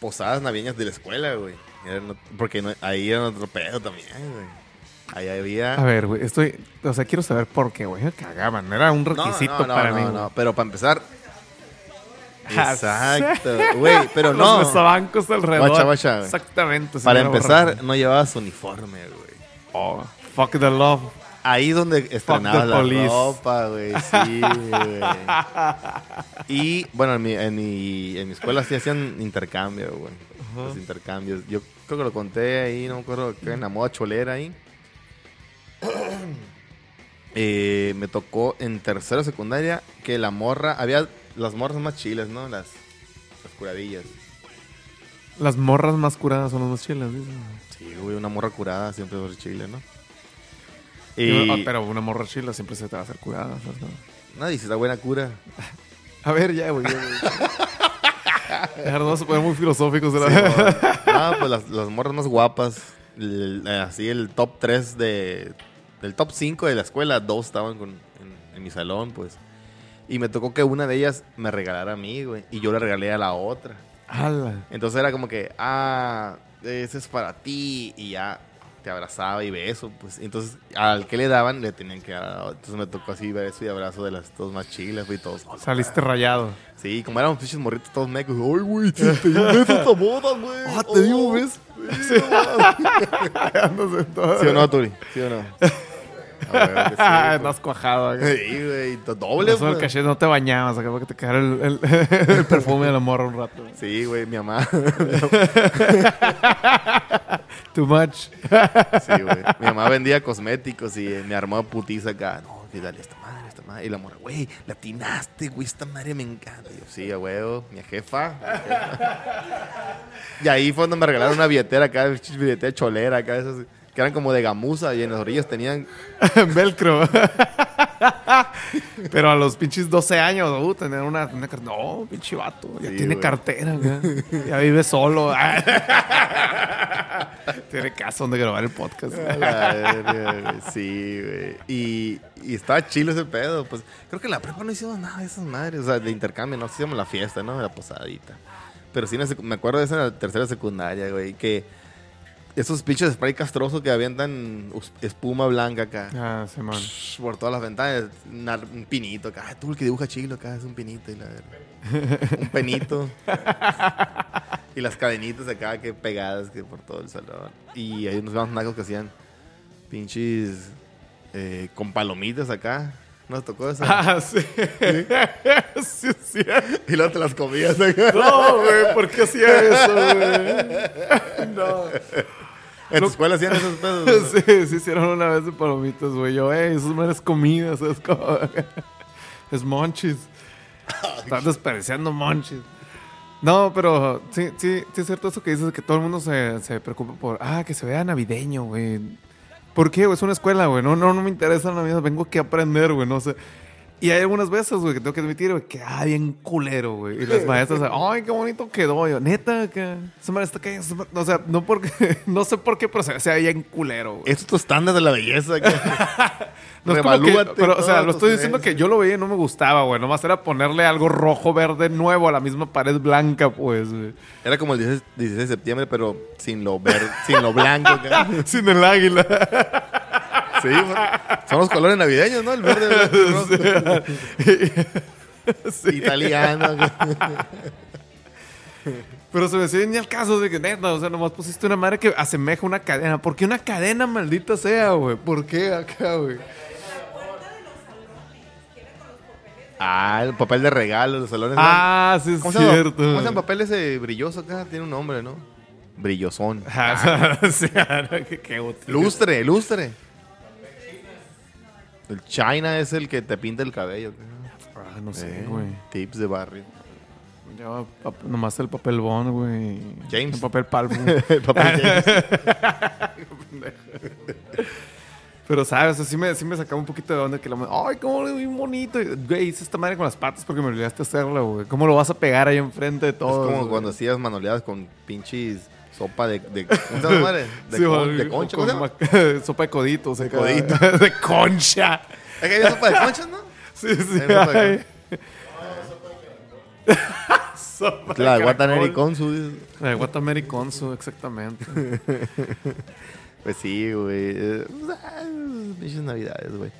posadas navideñas de la escuela, güey? Porque no- ahí era otro pedo también, güey. Ahí había... A ver, güey, estoy, o sea, quiero saber por qué, güey. Cagaban, era un No, requisito no, no, para no, mí. no, güey. pero para empezar... <laughs> Ah, Exacto, güey, pero Los no. mesabancos alrededor. Guacha, guacha, güey. Exactamente. Para empezar, no llevabas uniforme, güey. Oh, fuck the love. Ahí donde estrenabas la police. ropa, güey. Sí, güey. <laughs> Y, bueno, en mi, en mi, en mi escuela sí hacían intercambio, güey. Los intercambios. Yo creo que lo conté ahí, no me acuerdo, que en la moda cholera ahí. <clears throat> Eh, me tocó en tercera secundaria que la morra, había las morras más chiles, ¿no? Las, las curadillas. Las morras más curadas son las más chilas, dicen. Sí, güey, una morra curada siempre ser chile, ¿no? Y pero una morra chila siempre se te va a hacer curada. nadie dice, está buena cura. <laughs> A ver, ya, güey. <laughs> no poner muy filosóficos la <laughs> Ah, pues las, las morras más guapas. el- eh, así el top 3 de. Del top 5 de la escuela, dos estaban con- en, en mi salón, pues. Y me tocó que una de ellas me regalara a mí, güey. Y yo le regalé a la otra. Ala. Entonces era como que, ah, ese es para ti. Y ya te abrazaba y beso, pues. Entonces al que le daban le tenían que dar. Entonces me tocó así beso y abrazo de las dos más chilas, güey, todos. Saliste rayado. Sí, como éramos pinches morritos todos mecos. Ay, güey, te, un beso esta boda, güey. Ah, te dio un Oh, beso. <laughs> Sí, <laughs> ¿Sí o no, Turi? ¿Sí o no? <laughs> Ah, güey. Andas <laughs> cuajado. Sí, güey, doble, del pues. caché no te bañabas para que te quedara el, el- <laughs> el perfume de la morra un rato. Sí, güey, mi mamá. <laughs> Too much. Sí, güey. Mi mamá vendía cosméticos y eh, me armó putiza acá. No, que dale esta madre, esta madre. Y la morra, güey, la atinaste, güey, esta madre me encanta. Y yo, sí, a huevo, mi jefa. mi jefa. Y ahí fue donde me regalaron una billetera acá, billetera cholera acá, esas que eran como de gamuza y en las orillas tenían. <laughs> Velcro. <laughs> Pero a los pinches 12 años, uh, tener una, una car- No, pinche vato. Ya Sí, tiene güey. cartera, güey. <laughs> Ya vive solo. tiene casa donde grabar el podcast. A la verga, güey. Sí, güey. Y, y estaba chilo ese pedo. Pues creo que en la prepa no hicimos nada de esas madres. O sea, de intercambio, no hicimos la fiesta, ¿no? La posadita. Pero sí, en la secu- me acuerdo de eso en la tercera secundaria, güey. Que esos pinches spray castrosos que avientan espuma blanca acá. Ah, Simón. Psh, Por todas las ventanas, un, pinito acá. Ah, tú el que dibuja chilo acá es un pinito y la. <laughs> Un penito. y las cadenitas acá que pegadas que por todo el salón. Y hay unos nacos que hacían pinches eh, con palomitas acá. ¿Nos tocó eso? Ah, sí. sí, <laughs> sí. Y luego te las comías. No, güey, ¿por qué hacía eso, güey? <laughs> No. ¿En tu escuela hacían esos pedos? <laughs> Sí, sí hicieron una vez de palomitas, güey. Yo, ey, eso no es comida, es como... <laughs> es monchis. Estás desperdiciando monchis. No, pero sí, sí, sí es cierto eso que dices, que todo el mundo se, se preocupa por, ah, que se vea navideño, güey. ¿Por qué, güey? Es una escuela, güey. No, no, no me interesa la Navidad, vengo aquí a aprender, güey, no sé. Y hay algunas veces, güey, que tengo que admitir, güey, que ah, bien culero, güey. Y las maestras, ay, qué bonito quedó. Yo, neta, que esa madre está cayendo. esa madre-". O sea, no porque, <laughs> no sé por qué, pero se se ve bien culero, güey. Esto es tu estándar de la belleza. <laughs> No es como que- pero, o sea, lo estoy diciendo que yo lo veía y no me gustaba, güey. Nomás era ponerle algo rojo, verde, nuevo a la misma pared blanca, pues, güey. Era como el 16, 16 de septiembre, pero sin lo verde, sin lo blanco. <laughs> Sin el águila. Sí, güey. son los colores navideños, ¿no? El verde, y <laughs> rojo. <laughs> Italiano. Pero se me decía ni al caso de que, neta, o sea, nomás pusiste una madre que asemeja una cadena. ¿Por qué una cadena maldita sea, güey? ¿Por qué acá, güey? Ah, el papel de regalo, los salones. Ah, sí es cierto. ¿Cómo se llama el papel ese brilloso acá? Tiene un nombre, ¿no? Brillosón. <laughs> Ah, sí, qué, qué útil. Lustre, lustre. El China es el que te pinta el cabello. Ah, no sé, Eh, güey. Tips de barrio. Yo, nomás el papel bond, güey. James. El papel palmo. <laughs> El papel James. <laughs> Pero, ¿sabes? Así me, sí me sacaba un poquito de onda que madre, ay, cómo es muy bonito. Güey, hice esta madre con las patas porque me olvidaste hacerla, güey. ¿Cómo lo vas a pegar ahí enfrente de Es todo? como cuando hacías manualidades con pinches sopa de... de ¿Cómo se llama? <laughs> De, Sí, con- de concha. ¿Cómo se con llama? ma- <laughs> Sopa de coditos. De acá. codito. <laughs> de concha. Es que había sopa de conchas, ¿no? Sí, sí. Hay sopa de. Sopa La de. Guataneri Consu. La de Guatameri Consu, exactamente. Pues sí, güey. Eh, ah, navidades, güey.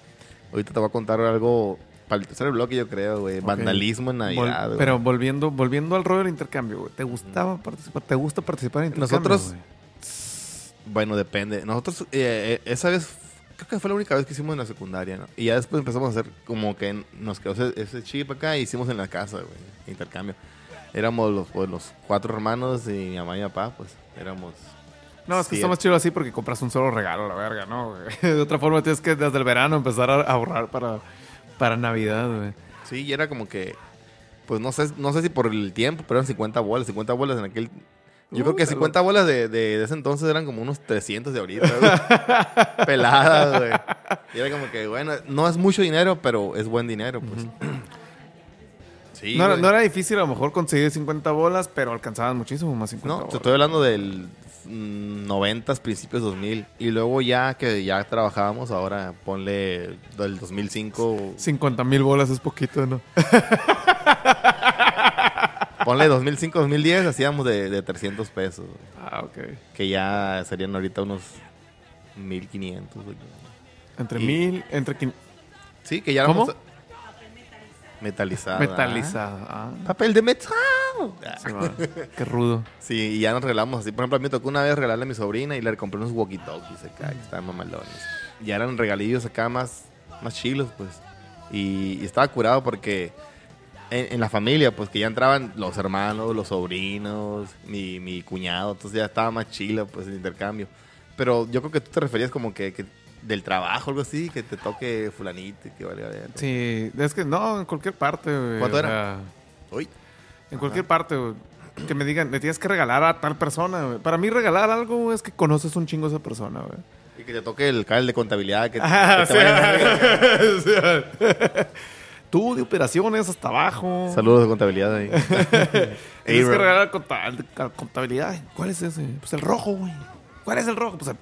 Ahorita te voy a contar algo para el tercer bloque, yo creo, güey. Vandalismo en Navidad, Vol- pero volviendo, volviendo al rollo del intercambio, güey. ¿Te gustaba participar? ¿Te gusta participar en intercambio? Nosotros-? Bueno, depende. Nosotros, eh, eh, esa vez, creo que fue la única vez que hicimos en la secundaria, ¿no? Y ya después empezamos a hacer como que nos quedó ese, ese chip acá y hicimos en la casa, güey, intercambio. Éramos los, pues, los cuatro hermanos y mi mamá y mi papá, pues éramos... No, es que Sí, está más chido así porque compras un solo regalo, la verga, ¿no? güey? <laughs> De otra forma tienes que desde el verano empezar a ahorrar para, para Navidad, güey. Sí, y era como que, pues no sé, no sé si por el tiempo, pero eran 50 bolas, 50 bolas en aquel... Yo creo Uh, que pero- 50 bolas de, de, de ese entonces eran como unos 300 de ahorita, güey. <laughs> Peladas, güey. Y era como que, bueno, no es mucho dinero, pero es buen dinero, pues. <clears throat> Sí, no, era- güey. no era difícil a lo mejor conseguir 50 bolas, pero alcanzaban muchísimo más 50 No, te bolas. estoy hablando del 90, principios 2000. Y luego ya que ya trabajábamos, ahora ponle del 2005, 50 mil bolas es poquito, ¿no? <laughs> ponle 2005, 2010, hacíamos de, de 300 pesos. güey. Ah, ok. Que ya serían ahorita unos 1500. güey. Entre Y- mil, entre Sí, que ya ¿Cómo? éramos- Metalizado. metalizado. Ah, ¿ah? Papel de metal. sí. Qué rudo. Sí, y ya nos regalamos así. Por ejemplo, a mí me tocó una vez regalarle a mi sobrina y le compré unos walkie-talkies acá, que estaban mamalones. Ya eran regalillos acá más, más chilos, pues. Y, y estaba curado porque en, en la familia, pues que ya entraban los hermanos, los sobrinos, mi, mi cuñado, entonces ya estaba más chilo, pues, el intercambio. Pero yo creo que tú te referías como que, que del trabajo, algo así, que te toque fulanito y que valga ver. Sí, es que no, en cualquier parte, güey. ¿Cuánto era? Uy, en cualquier parte, güey. Que me digan, le tienes que regalar a tal persona, güey. Para mí regalar algo güey, es que conoces un chingo a esa persona, güey. Y que te toque el cable de contabilidad. Que, <laughs> Ah, que te vaya- <laughs> sí. Tú de operaciones hasta abajo. Saludos de contabilidad ahí. <laughs> Tienes que regalar conta- contabilidad. ¿Cuál es ese? Pues el rojo, güey. ¿Cuál es el rojo? Pues el,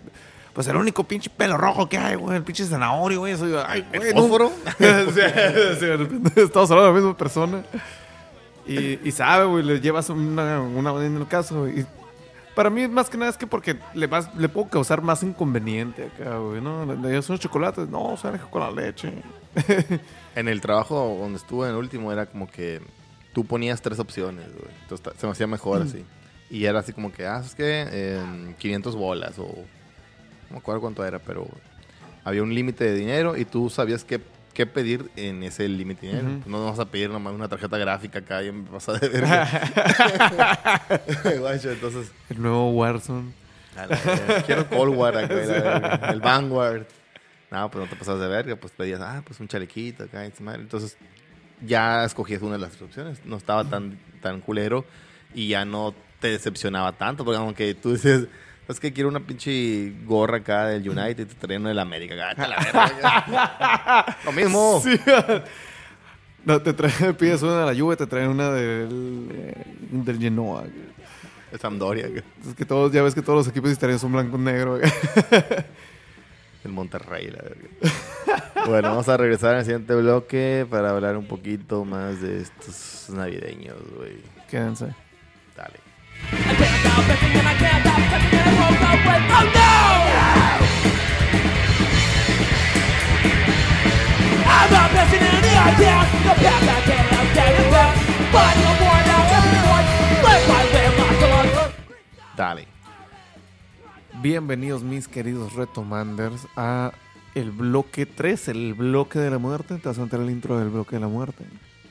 pues el único pinche pelo rojo que hay, güey. El pinche zanahorio, güey. Eso, ay, güey. no. fósforo? <laughs> sí, sí, de repente estamos hablando de la misma persona. Y, y sabe, güey, le llevas una, una en el caso, güey. Y para mí, más que nada, es que porque le, vas, le puedo causar más inconveniente acá, güey. No, le, le unos chocolates. No, sabe con la leche. <laughs> En el trabajo donde estuve en el último era como que tú ponías tres opciones, güey. Entonces se me hacía mejor así. Y era así como que, ah, es que eh, 500 bolas o no me acuerdo cuánto era, pero había un límite de dinero y tú sabías qué, qué pedir en ese límite de dinero. Ujú. No vas a pedir nomás una tarjeta gráfica acá y me vas a <laughs> deber. <laughs> Guacho, entonces, El nuevo Warzone. la quiero Cold War acá, la <laughs> el Vanguard. No, pues no te pasas de verga, pues pedías, ah, pues un chalequito acá. Entonces, ya escogías una de las opciones. No estaba tan, tan culero y ya no te decepcionaba tanto, porque aunque tú dices, es que quiero una pinche gorra acá del United <laughs> y <laughs> te traen una del América. la verga. Lo mismo. Sí. No, te traen, pides una de la lluvia, te traen una del, del Genoa. El Sampdoria, Es que todos, ya ves que todos los equipos italianos son blanco y negro. <laughs> el Monterrey, la verga. bueno, vamos a regresar al siguiente bloque para hablar un poquito más de estos navideños, güey. Quédense. Dale. Bienvenidos mis queridos retomanders a el bloque 3, el bloque de la muerte. Te vas a meter el intro del bloque de la muerte.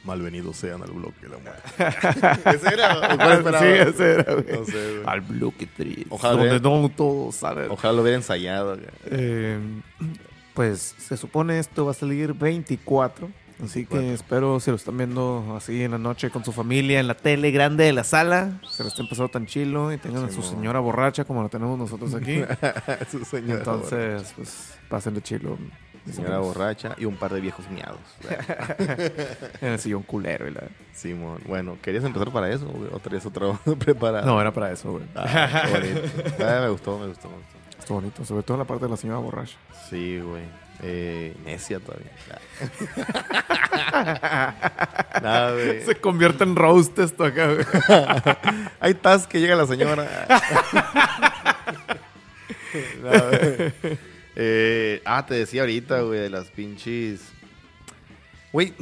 Malvenidos sean al bloque de la muerte. <laughs> ¿Ese era? Sí, ese era, güey. No sé, güey. Al bloque 3. Ojalá donde no todo sale. Ojalá lo hubiera ensayado. güey. Eh, pues se supone esto va a salir 24. Así que 24. espero si lo están viendo así en la noche con su familia, en la tele grande de la sala, se lo estén pasando tan chilo y tengan a su señora borracha como la tenemos nosotros aquí. <laughs> Su señora Entonces, pues pásenle chilo. Señora borracha y un par de viejos miados. <laughs> En el sillón culero. y la- Simón. Bueno, ¿querías empezar para eso? güey? ¿O traías otro <laughs> preparado? No, era para eso, güey. Ah, qué bonito. <laughs> Ah, me gustó, me gustó, me gustó. Estuvo bonito, sobre todo la parte de la señora borracha. Sí, güey. Eh, necia todavía. Nada, güey. Se convierte en roast esto acá, güey. Ahí estás, que llega la señora. Güey. Eh, ah, te decía ahorita, güey, de las pinches. Güey,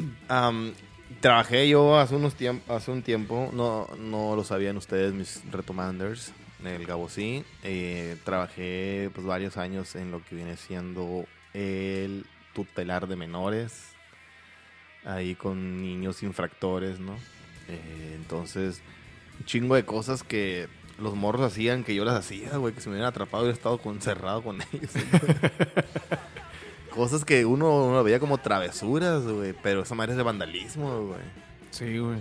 trabajé yo hace, unos hace un tiempo, no, no lo sabían ustedes, mis retomanders, el Gabosí. Eh, trabajé pues varios años en lo que viene siendo el tutelar de menores, ahí con niños infractores, ¿no? Eh, entonces, un chingo de cosas que los morros hacían que yo las hacía, güey, que se me hubieran atrapado hubiera estado concerrado con ellos. <laughs> cosas que uno, uno veía como travesuras, güey, pero esa madre es de vandalismo, güey. Sí, güey.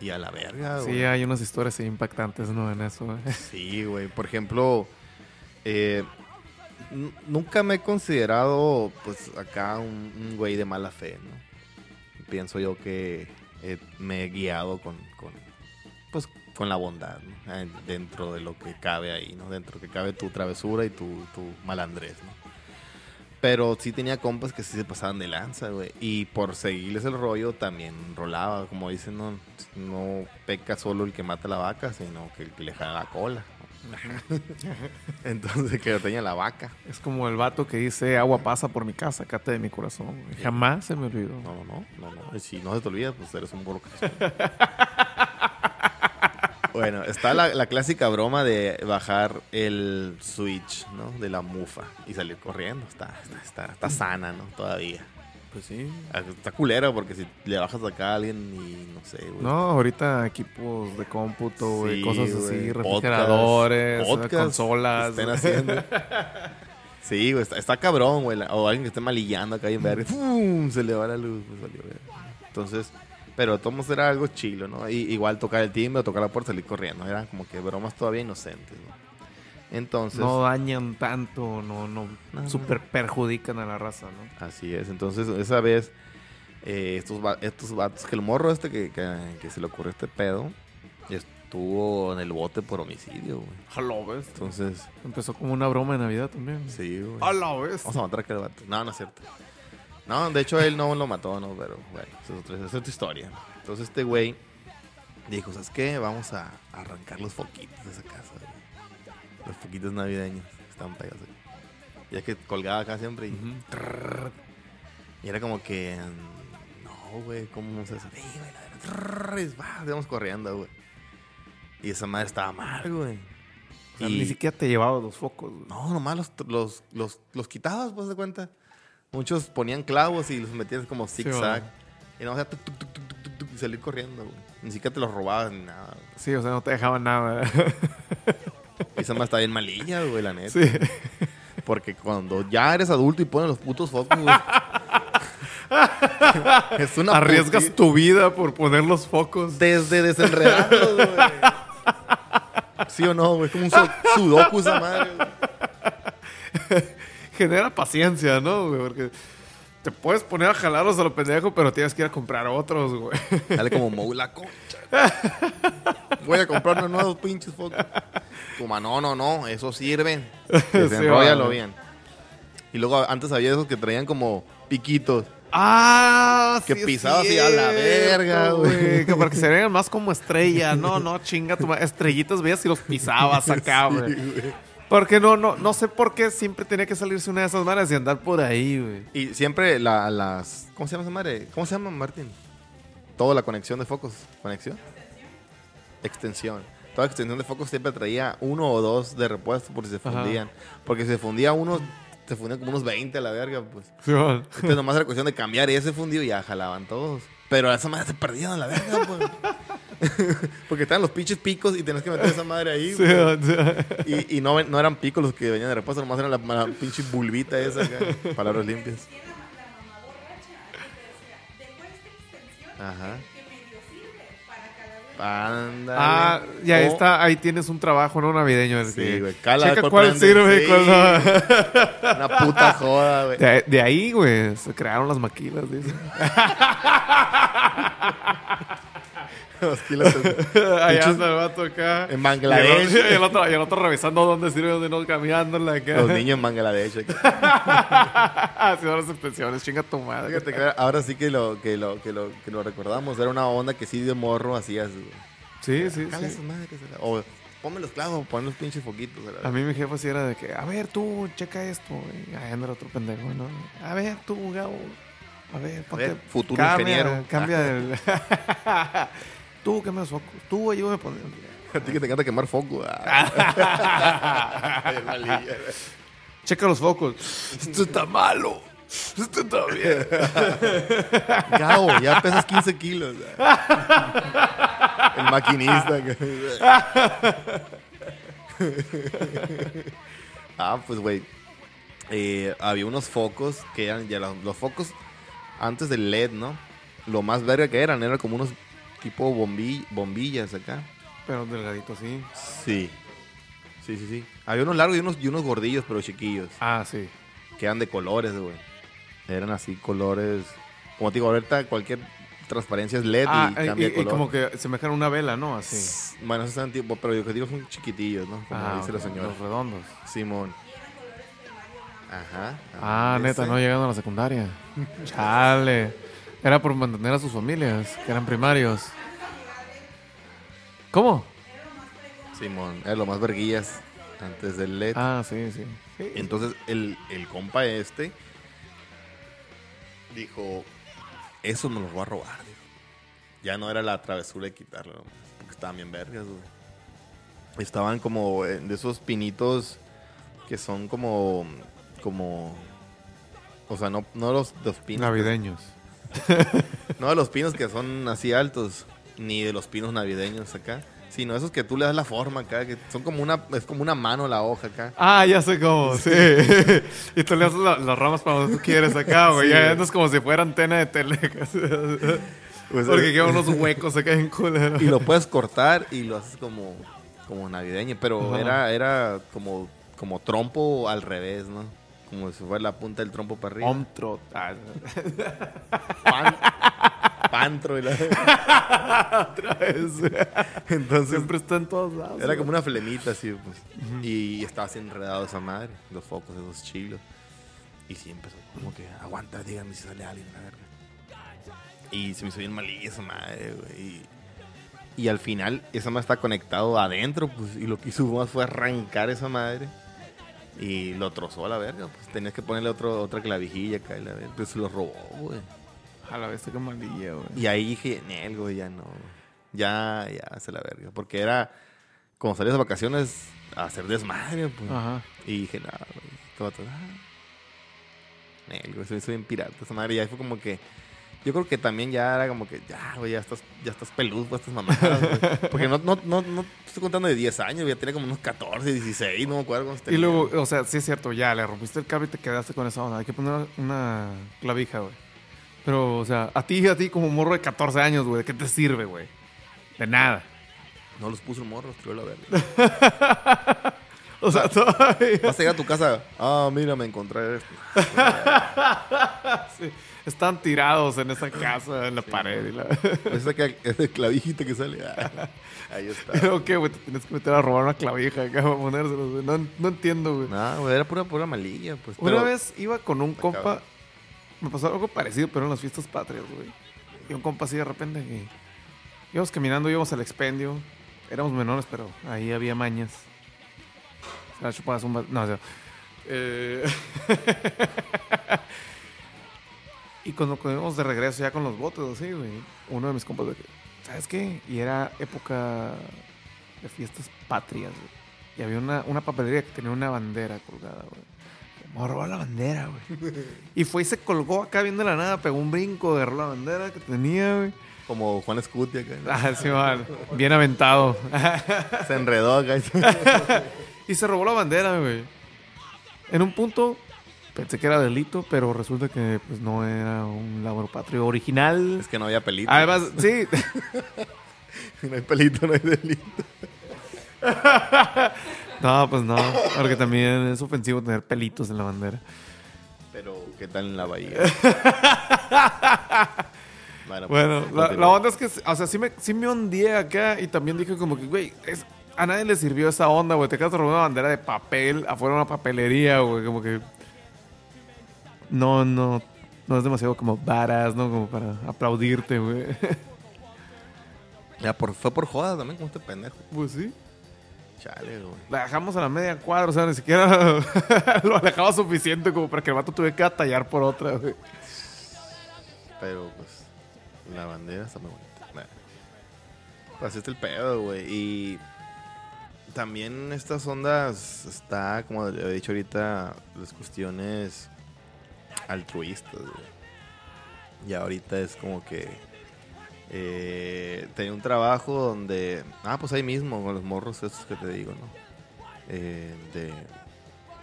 Y a la verga, güey. Sí, hay unas historias impactantes, ¿no? En eso, güey. Sí, güey. Por ejemplo, eh, nunca me he considerado, pues, acá un, un güey de mala fe, ¿no? Pienso yo que eh, me he guiado con, con, con la bondad, ¿no? Eh, Dentro de lo que cabe ahí, ¿no? Dentro que cabe tu travesura y tu, tu malandrés, ¿no? Pero sí tenía compas que sí se pasaban de lanza, güey. Y por seguirles el rollo también rolaba. Como dicen, no, no peca solo el que mata la vaca, sino que el que le jala la cola. Entonces, que tenía la vaca. Es como el vato que dice agua pasa por mi casa, cate de mi corazón. Jamás se me olvidó. No, no, no, no. Y si no se te olvida, pues eres un burro. <laughs> bueno, está la, la clásica broma de bajar el switch, ¿no? De la mufa y salir corriendo. Está, está, está, está sana, ¿no? Todavía. Pues sí. Ah, Está culera porque si le bajas acá a alguien y no sé, güey. No, ahorita equipos de cómputo, güey, Sí, cosas así, Podcast, refrigeradores, podcast consolas. estén haciendo. <laughs> Sí, güey, está, está cabrón, güey. O alguien que esté malillando acá y en verga, ¡fum! Se le va la luz, pues valió. Entonces, pero modos era algo chilo, ¿no? Y, igual tocar el timbre o tocar la puerta y salir corriendo. Eran como que bromas todavía inocentes, ¿no? Entonces, No dañan tanto, no, no, No, super perjudican a la raza, ¿no? así es. Entonces, esa vez, eh, estos, estos vatos, que el morro este que, que, que se le ocurrió este pedo, estuvo en el bote por homicidio, güey. A la vez. Entonces, Empezó como una broma de Navidad también. sí, güey. A la vez. Vamos a matar a aquel vato. No, no es cierto. No, de hecho él no lo mató, no, pero bueno, esa es otra, es otra historia. Entonces este güey dijo, ¿sabes qué? Vamos a arrancar los foquitos de esa casa, güey. Los foquitos navideños están pegados ahí. Ya que colgaba acá siempre y, Ujú. trrr, y era como que, no, güey, ¿cómo a hacer? Sí, güey, íbamos corriendo, güey. Y esa madre estaba mal, güey. O sea, Ni siquiera te llevaba los focos. güey. No, nomás los, los, los, los quitabas, pues de cuenta. Muchos ponían clavos y los metías como zigzag. y no, o sea, tuc, y salir corriendo, güey. Ni siquiera te los robabas ni nada. güey. Sí, o sea, no te dejaban nada. Y esa más está bien malilla, güey, la neta. sí. Porque cuando ya eres adulto y pones los putos focos, güey. <laughs> es una Arriesgas puti- tu vida por poner los focos. Desde desenredarlos, güey. <laughs> ¿Sí o no, güey? Como un su- sudoku esa madre, güey. Genera paciencia, ¿no, güey? Porque te puedes poner a jalarlos a lo pendejo, pero tienes que ir a comprar otros, güey. Dale como Mou la concha. Voy a comprar unos nuevos pinches focos. Toma, no, no, no, eso sirve. <laughs> Desenróllalo vale. bien. Y luego antes había esos que traían como piquitos. Ah, Que sí es pisabas y a la verga, güey. Que para que se <laughs> vean más como estrella. No, no, chinga tu madre. Estrellitas veías y los pisabas <laughs> acá, güey. Porque no, no, no sé por qué siempre tenía que salirse una de esas manos y andar por ahí, güey. Y siempre la- las... ¿Cómo se llama esa madre? ¿Cómo se llama, Martín? Toda la conexión de focos. ¿Conexión? Extensión. Toda extensión de focos siempre traía uno o dos de repuesto por si se Ajá. fundían. Porque si se fundía uno, se fundían como unos 20 a la verga, pues. Sí. Entonces nomás era cuestión de cambiar ese fundido y ya jalaban todos. Pero esa madre se perdían a la verga, pues. <laughs> <laughs> Porque estaban los pinches picos y tenías que meter esa madre ahí, Sí, <laughs> sí. Y, y no, eran picos los que venían de repuesto, nomás eran la, la pinche bulbita esa acá. Palabras limpias. Era Ajá. Ándale. Ah, y ahí O- está, ahí tienes un trabajo, ¿no? Navideño. Sí, que- güey. Cala, Checa ¿cuál sirve y Sí. cuál no. <laughs> Una puta joda, güey. De, de ahí, güey, se crearon las maquilas, dice. Los kilos de- <laughs> Ahí anda el vato acá. En Bangladesh. Y el, otro, y el otro revisando dónde sirve, dónde no, cambiándola acá. Los niños en Bangladesh. Haciendo las <laughs> extensiones, chinga tu madre. Ahora sí que lo, que lo, que lo, que lo recordamos. Era una onda que sí de morro hacías. Sí, sí, sí. a la- O ponme los clavos, pon los pinches foquitos. a la- A mí mi jefe sí era de que, a ver tú, checa esto. Y ahí anda el otro pendejo, ¿no? A ver tú, Gabo. A ver, ponte. ver, futuro cambia, ingeniero. Cambia el. <laughs> tú, que me das focos. Tú, ayúdame a poner. <laughs> A ti que te encanta quemar foco. ah. <laughs> Checa los focos. Esto está malo. Esto está bien. <laughs> Gabo, ya pesas 15 kilos. El maquinista. ah, pues, güey. eh, había unos focos que eran ya los, los focos antes del LED, ¿no? Lo más verga que eran, eran como unos tipo bombi- bombillas acá. Pero delgadito, sí. Sí. Sí, sí, sí. Había unos largos y unos, y unos gordillos, pero chiquillos. Ah, sí. Que eran de colores, güey. Eran así colores. Como te digo, ahorita cualquier transparencia es LED Ah, y y, cambia y de color. como que semejan una vela, ¿no? Así. Bueno, esos tipo, pero yo que digo son chiquitillos, ¿no? Como Ah, dice la señora. Los redondos. Simón. Ajá. Ah, neta, ese. no llegando a la secundaria. <laughs> Chale. Era por mantener a sus familias, que eran primarios. ¿Cómo? Simón, era lo más verguillas antes del LED. Ah, sí, sí. Sí. Entonces el, el compa este dijo, eso me lo voy a robar. dijo. Ya no era la travesura de quitarlo, porque estaban bien vergas, güey. Estaban como eh, de esos pinitos que son como, como, o sea, no, no los, los pinos. Navideños. <laughs> No de los pinos que son así altos, ni de los pinos navideños acá. Sino esos que tú le das la forma acá, que son como una, es como una mano la hoja acá. Ah, ya sé cómo, sí. <laughs> y tú le la- las ramas para donde tú quieres acá, güey. Sí, ya andas como si fuera antena de tele. <laughs> Pues, Porque eh, quedan unos huecos acá en culero. Y lo puedes cortar y lo haces como, como navideña, pero era, era como, como trompo al revés, ¿no? Como si fuera la punta del trompo para arriba. Omtro. Ah, Pan- pantro y la... otra vez. Entonces Siempre está en todos lados. era como una flemita así, pues. Y estaba así enredado esa madre, los focos, esos chilos. Y sí empezó como que, aguanta, dígame si sale alguien, la verga. Y se me hizo bien malilla esa madre, güey. Y, y al final, esa madre está conectado adentro, pues. Y lo que hizo más fue arrancar esa madre. Y lo trozó a la verga, pues. Tenías que ponerle otro, otra clavijilla acá, y la verga. Se lo robó, güey. A la vez que malilla, güey. Y ahí dije, Nel, güey, ya no. Ya, ya, se la verga. Porque era, como salías de vacaciones, a hacer desmadre, pues. Ajá. Y dije, nada, güey. Todo, todo, ah. Nel, güey, soy, soy bien pirata esa madre. Y ahí fue como que, yo creo que también ya era como que, ya, güey, ya estás, ya estás peludo estas mamadas, güey. Porque no, no, no, no estoy contando de 10 años, güey, ya tenía como unos 14, 16, no me acuerdo cuántos Y luego, o sea, sí es cierto, ya le rompiste el cable y te quedaste con esa onda. Hay que poner una, clavija, güey. Pero, o sea, a ti, a ti como morro de 14 años, güey, ¿de qué te sirve, güey? De nada. No los puso el morro, los tiró la verga. <laughs> O sea, todavía. Vas a llegar a tu casa, ah, mira, me encontré esto. <laughs> sí, están tirados en esa casa, en la pared. Y la... Esa que, esa clavijita que sale. ah, ahí está. <laughs> Pero, ¿qué, güey? Te tienes que meter a robar una clavija <laughs> acá para ponérselos, güey. No, no entiendo, güey. No, güey, era pura, pura malilla, pues. Una pero- vez iba con un compa. cabrón. Me pasó algo parecido, pero en las fiestas patrias, güey. Y un compa así de repente que. Íbamos caminando, íbamos al expendio. Éramos menores, pero ahí había mañas. O sea, chupabas un. No, o sea. eh, <laughs> y cuando íbamos de regreso ya con los botes, así, güey. Uno de mis compas, de que, ¿sabes qué? Y era época de fiestas patrias, güey. Y había una, una papelería que tenía una bandera colgada, güey. Me robó la bandera, güey. <laughs> Y fue y se colgó acá viendo la nada, pegó un brinco, agarró la bandera que tenía, güey. Como Juan Scuti acá. ¿no? Ah, sí, man. Bien aventado. Se enredó acá. <laughs> y se robó la bandera, güey. En un punto pensé que era delito, pero resulta que pues no era un labor patrio original. Es que no había pelito. Además, sí. <laughs> no hay pelito, no hay delito. <laughs> No, pues no. Porque también es ofensivo tener pelitos en la bandera. Pero, ¿qué tal en la bahía? <laughs> bueno, Bueno, pues, la, onda es que, o sea, sí me, sí me acá y también dije como que, güey, es- a nadie le sirvió esa onda, güey. Te quedas robando una bandera de papel afuera de una papelería, güey. Como que... No, no, no es demasiado como varas, ¿no? Como para aplaudirte, güey. Ya, por, fue por joda también, como este pendejo. Pues sí. Chale, güey. La dejamos a la media cuadra, o sea, ni siquiera <laughs> lo alejaba suficiente como para que el vato tuviera que batallar por otra, güey. Pero, pues, la bandera está muy bonita. Pues así está el pedo, güey. Y también estas ondas está, como le he dicho ahorita, las cuestiones altruistas, güey. Y ahorita es como que eh, tenía un trabajo donde, ah, pues ahí mismo, con los morros estos que te digo, ¿no? Eh, de,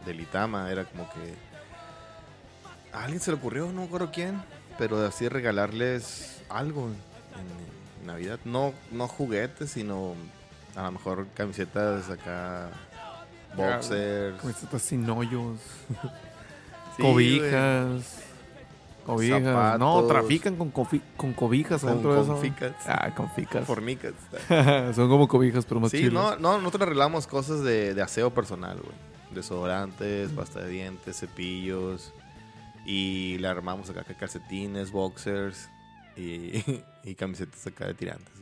del Itama, era como que a alguien se le ocurrió, no me acuerdo quién, pero de así regalarles algo en, en Navidad. No, no juguetes, sino a lo mejor camisetas acá, boxers. Camisetas sin hoyos, <laughs> Sí, cobijas. Cobijas. No, Zapatos. trafican con, con cobijas Con adentro de eso. conficas. Ah, con ficas. Fornicas. <laughs> Son como cobijas, pero más Sí, chilas. no, no, nosotros arreglamos cosas de, de aseo personal, güey. Desodorantes, pasta de dientes, cepillos. Y le armamos acá calcetines, boxers y, <laughs> y camisetas acá de tirantes.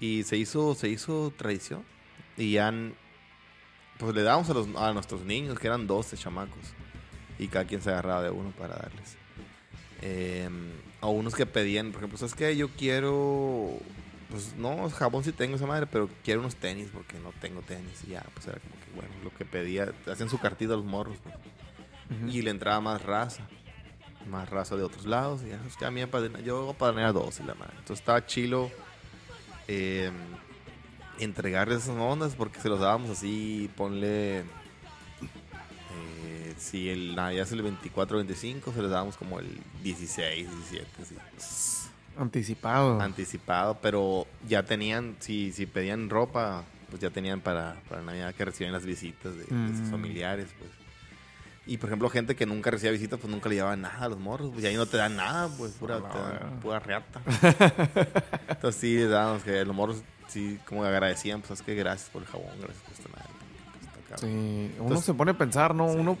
Y se hizo, se hizo tradición. Y ya, pues le dábamos a, los, a nuestros niños, que eran 12 chamacos. Y cada quien se agarraba de uno para darles. Eh, a unos que pedían, por ejemplo, ¿sabes qué? Yo quiero pues no, jabón sí tengo esa madre, pero quiero unos tenis porque no tengo tenis. Y ya, pues era como que, bueno, lo que pedía, hacían su cartita a los morros. pues. Y le entraba más raza, más raza de otros lados. Y ya, pues, que a mí me padrina- yo voy a padrinar a dos y la madre. Entonces estaba chilo eh, entregarles esas ondas porque se los dábamos así, ponle. Si el Navidad es el 24 25, se los dábamos como el 16, 17, así Anticipado. anticipado, pero ya tenían, si, si pedían ropa pues ya tenían para, para Navidad que reciben las visitas de, de sus Mm. familiares, pues. Y por ejemplo, gente que nunca recibía visitas, pues nunca le llevaban nada a los morros, pues y ahí no te dan nada, pues pura, No, te dan pura reata. <laughs> Entonces sí, dábamos que los morros sí como agradecían, pues es que gracias por el jabón, gracias por esta madre. pues. Sí, uno Entonces- se pone a pensar, ¿no? Uno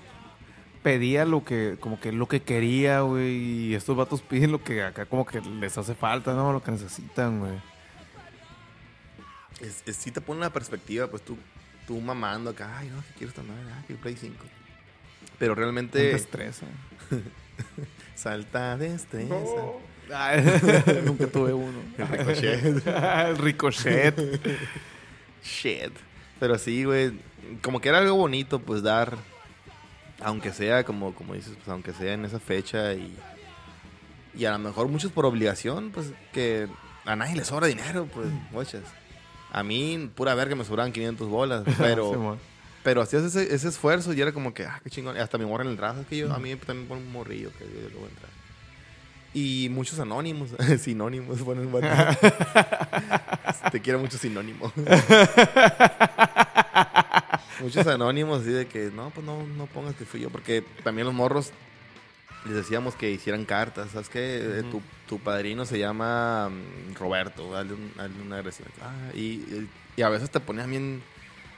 pedía lo que, como que lo que quería, güey, y estos vatos piden lo que acá como que les hace falta, ¿no? Lo que necesitan, güey. Es, es- sí te pone una perspectiva, pues tú, tú mamando acá, ay, no, que quiero esta madre, ah, que Play 5. Pero Te realmente estresa. <laughs> salta de estresa. Ay, <laughs> Nunca tuve uno. El ricochet. <laughs> El ricochet. Shit. Pero sí, güey, como que era algo bonito, pues dar, aunque sea, como, como dices, pues aunque sea en esa fecha y, y a lo mejor muchos por obligación, pues que a nadie le sobra dinero, pues, muchas. A mí, pura verga, me sobraban 500 bolas, <laughs> pero... Simón. Pero hacías ese, ese esfuerzo y era como que, ah, qué chingón. Hasta me morra en el raza. Es que yo, a mí también ponen un morrillo que yo luego entrar. Y muchos anónimos, <laughs> sinónimos, ponen bueno. <laughs> Te quiero mucho sinónimo. Muchos anónimos así de que, no, pues no, no pongas que fui yo. Porque también los morros les decíamos que hicieran cartas. ¿Sabes qué? Eh, tu, tu padrino se llama mm, Roberto. Dale, un, dale una agresión. Ah, y, y a veces te ponían bien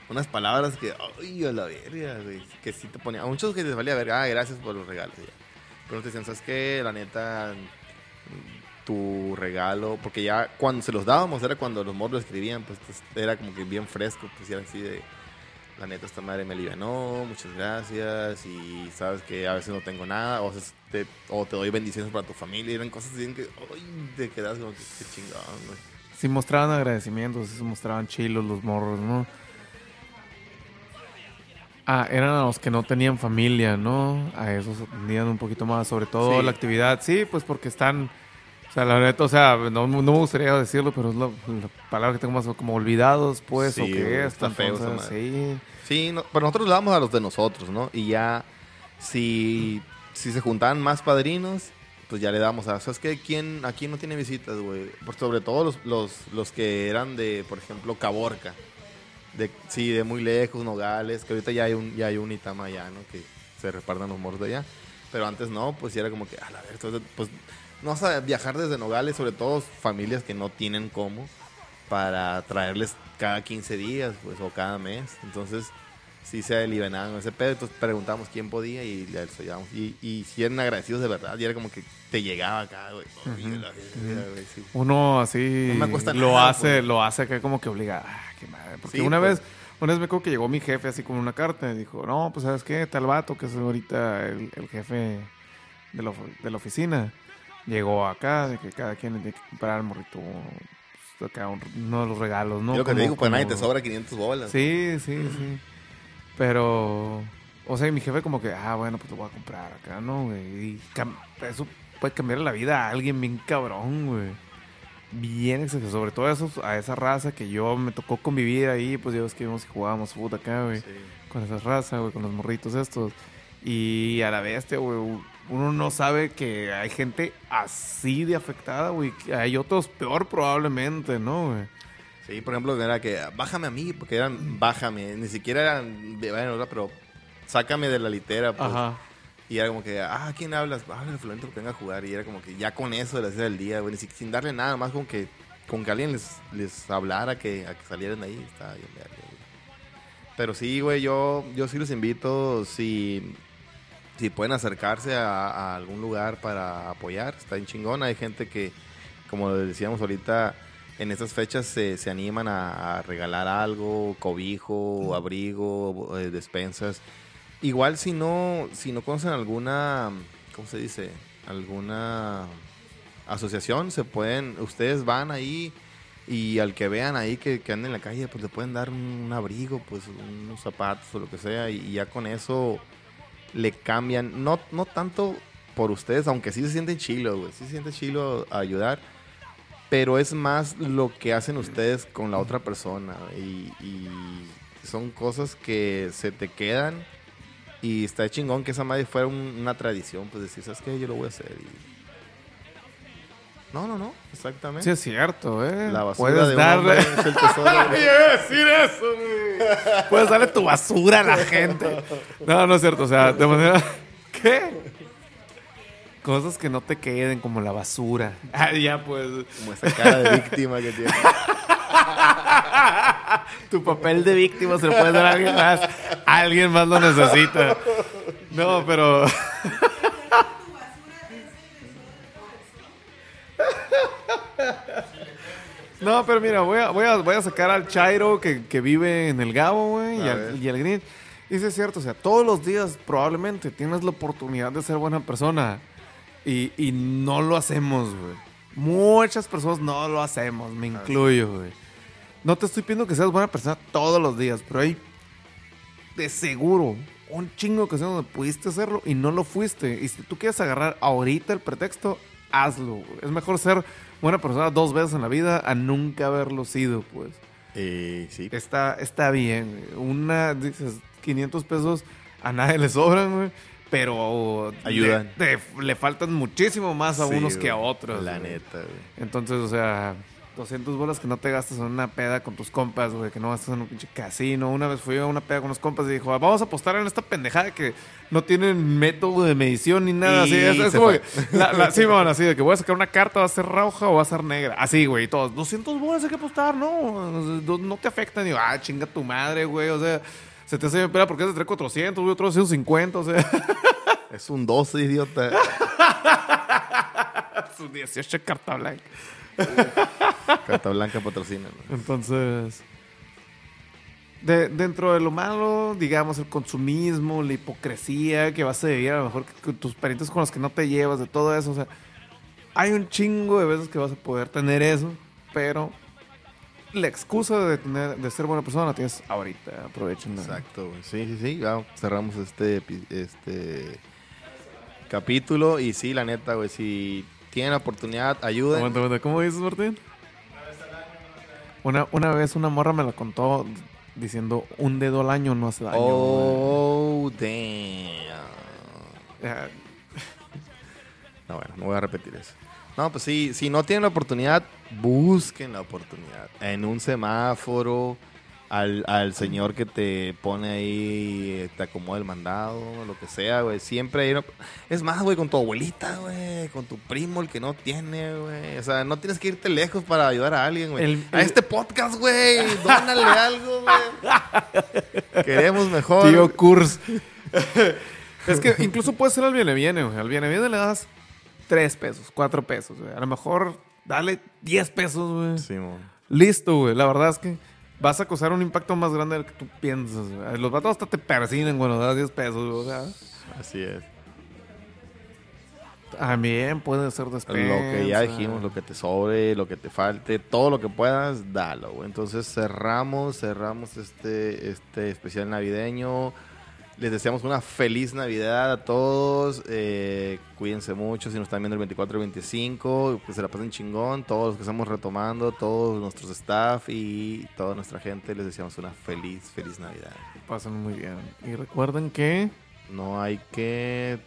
unas palabras que, ay, a la verga, güey. Que sí te ponían. A muchos que les valía verga, ah, gracias por los regalos. ya. Pero te decían, ¿sabes qué? La neta, mm, tu regalo. Porque ya cuando se los dábamos era cuando los morros escribían, pues, era como que bien fresco. Pues era así de. La neta, esta madre me alivianó, muchas gracias. Y sabes que a veces no tengo nada, o, veces te, o te doy bendiciones para tu familia. Eran cosas así que, ay, te quedas como que, qué chingón, güey. Sí mostraban agradecimientos, sí se mostraban chilos los morros, ¿no? Ah, eran a los que no tenían familia, ¿no? A esos atendían un poquito más, sobre todo Sí. la actividad. Sí, pues porque están... O sea, la neta, o sea, no, no me gustaría decirlo, pero es la, la palabra que tengo más como olvidados, pues, Sí, o que es. está feo esa madre. sí. Sí, no, pero nosotros le damos a los de nosotros, ¿no? Y ya, si, si se juntaban más padrinos, pues ya le damos a... ¿Sabes qué? ¿Quién aquí no tiene visitas, güey? Por sobre todo los, los, los que eran de, por ejemplo, Caborca. De, sí, de muy lejos, Nogales, que ahorita ya hay un, ya hay un Itama allá, ¿no? Que se repartan los morros de allá. Pero antes no, pues era como que, a la ver, entonces, pues no vas a viajar desde Nogales, sobre todo familias que no tienen cómo, para traerles cada 15 días, pues, o cada mes. Entonces, sí se alivianaban ese pedo. Entonces preguntamos quién podía y le ayudábamos. Y, y si eran agradecidos de verdad, y era como que te llegaba acá, güey. Sí. Uno así No me cuesta lo nada, hace, pues. lo hace acá como que obliga. Ah, qué madre. Porque Sí, una pues. vez, una vez me acuerdo que llegó mi jefe así con una carta y dijo, no, pues sabes qué, tal vato que es ahorita el, el jefe de la, de la oficina. Llegó acá de que cada quien le tiene que comprar al morrito pues, acá un- uno de los regalos, ¿no? Y lo que te digo, pues nadie como- te sobra 500 bolas. Sí, sí, sí. Pero, o sea, mi jefe como que, ah, bueno, pues lo voy a comprar acá, ¿no, güey? Y eso puede cambiar la vida a alguien bien cabrón, güey. Bien exagerado. Sobre todo a esos, a esa raza que yo me tocó convivir ahí, pues ya ves que íbamos y jugábamos fútbol acá, güey. Sí. Con esa raza, güey, con los morritos estos. Y a la bestia, güey, uno no sabe que hay gente así de afectada, güey. Hay otros peor probablemente, ¿no, güey? Sí, por ejemplo, era que bájame a mí, porque eran bájame, ni siquiera eran de bueno, pero sácame de la litera, pues. Ajá. Y era como que, ah, ¿quién hablas? Háblale a fulanito que venga a jugar. Y era como que ya con eso de 10 del día, güey, sin darle nada más, con que, con que alguien les, les hablara que, a que salieran de ahí, estaba bien. Pero sí, güey, yo, yo sí los invito, si, si pueden acercarse a, a algún lugar para apoyar, está bien chingón. Hay gente que, como decíamos ahorita, en estas fechas se, se animan a, a regalar algo, cobijo, abrigo, eh, despensas. Igual si no, si no conocen alguna, ¿cómo se dice? Alguna asociación, se pueden, ustedes van ahí y al que vean ahí que, que anda en la calle, pues le pueden dar un, abrigo, pues unos zapatos o lo que sea, y, y ya con eso le cambian, no, no tanto por ustedes, aunque sí se sienten chilo, güey, sí se siente chilo ayudar, pero es más lo que hacen ustedes con la otra persona, y, y son cosas que se te quedan, y está chingón que esa madre fuera un- una tradición, pues decir, ¿sabes qué? Yo lo voy a hacer, y No, no, no, exactamente. Sí, es cierto, ¿eh? La basura Puedes de darle... es el tesoro. <laughs> Decir eso, güey. Puedes darle tu basura a la gente. No, no es cierto. O sea, de manera. <laughs> ¿Qué? Cosas que no te queden, como la basura. Ah, ya, pues. Como esa cara de víctima que tiene. <laughs> Tu papel de víctima se lo puedes dar a alguien más. Alguien más lo necesita. No, pero. No, pero mira, voy a, voy a, voy a sacar al Chairo que, que vive en el Gabo, güey, y al, ver. y al Green. Y sí es cierto, o sea, todos los días probablemente tienes la oportunidad de ser buena persona. Y, y no lo hacemos, güey. Muchas personas no lo hacemos, me incluyo, güey. No te estoy pidiendo que seas buena persona todos los días, pero hay de seguro un chingo que donde pudiste hacerlo y no lo fuiste. Y si tú quieres agarrar ahorita el pretexto, hazlo. güey. Es mejor ser buena persona dos veces en la vida a nunca haberlo sido, pues. Eh, sí. Está, está bien. Una, dices, 500 pesos a nadie le sobran, güey. Pero Ayudan. Le, te- le faltan muchísimo más a Sí, unos que a otros. La güey. neta, güey. Entonces, o sea, 200 bolas que no te gastas en una peda con tus compas, güey, que no gastas en un pinche casino. Una vez fui a una peda con unos compas y dijo, vamos a apostar en esta pendejada que no tienen método de medición ni nada. Y así, es, es como que, la, la- sí, man, así de que voy a sacar una carta, va a ser roja o va a ser negra. Así, güey, todos, 200 bolas hay que apostar, no, no, te afectan. Y yo, ah, chinga tu madre, güey, o sea, se te hace bien peda porque es de 3 400, güey, otro 150, o sea, Es un 12, idiota. <laughs> su 18 carta blanca. <laughs> Carta Blanca patrocina. Entonces, de- dentro de lo malo, digamos, el consumismo, la hipocresía que vas a vivir a lo mejor con tus parientes con los que no te llevas, de todo eso, o sea, hay un chingo de veces que vas a poder tener eso, pero la excusa de, tener, de ser buena persona la tienes ahorita, aprovechen. Exacto, güey. Sí, sí, sí. Ya cerramos este, este capítulo. Y sí, la neta, güey, si tienen la oportunidad, ayuden. Aguanta, aguanta, ¿Cómo dices, Martín? Una, una vez una morra me la contó diciendo un dedo al año no hace daño. güey". Oh, damn. <laughs> No, bueno, no voy a repetir eso. No, pues sí, si no tienen la oportunidad, busquen la oportunidad. En un semáforo, al, al señor que te pone ahí, te acomoda el mandado, lo que sea, güey. Siempre hay una- Es más, güey, con tu abuelita, güey, con tu primo, el que no tiene, güey. O sea, no tienes que irte lejos para ayudar a alguien, güey. El- A este podcast, güey, dónale algo, güey. Queremos mejor. Tío Kurs. <laughs> es que incluso puede ser al viene viene, güey. Al viene viene le das 3 pesos, 4 pesos, güey. A lo mejor dale 10 pesos, güey. Sí, mo. Listo, güey. La verdad es que vas a causar un impacto más grande del que tú piensas, güey. Los vatos hasta te persiguen cuando das 10 pesos, güey. Así es. también puede ser despensa. Lo que ya dijimos, lo que te sobre, lo que te falte, todo lo que puedas, dalo. Entonces cerramos, cerramos este, este especial navideño. Les deseamos una feliz Navidad a todos. eh, cuídense mucho si nos están viendo el 24 y 25. Que se la pasen chingón. Todos los que estamos retomando, todos nuestros staff y toda nuestra gente, les deseamos una feliz, feliz Navidad. Pasan muy bien. Y recuerden que No hay que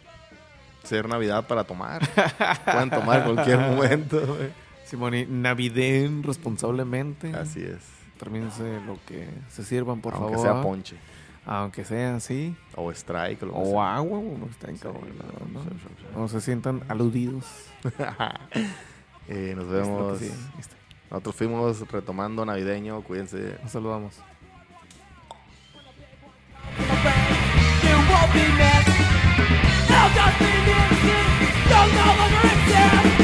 ser Navidad para tomar. <laughs> Pueden tomar en cualquier momento. güey. Simoni, naviden responsablemente. Así es. Termínense lo que se sirvan, por Aunque favor. sea ponche. Aunque sea así. O strike. O, lo que O sea. agua, no está encabronado, ¿no? Sí, sí, sí. No se sientan aludidos. <laughs> Eh, nos Es lo vemos. sí, listo. Nosotros fuimos retomando navideño. Cuídense. Nos saludamos. Be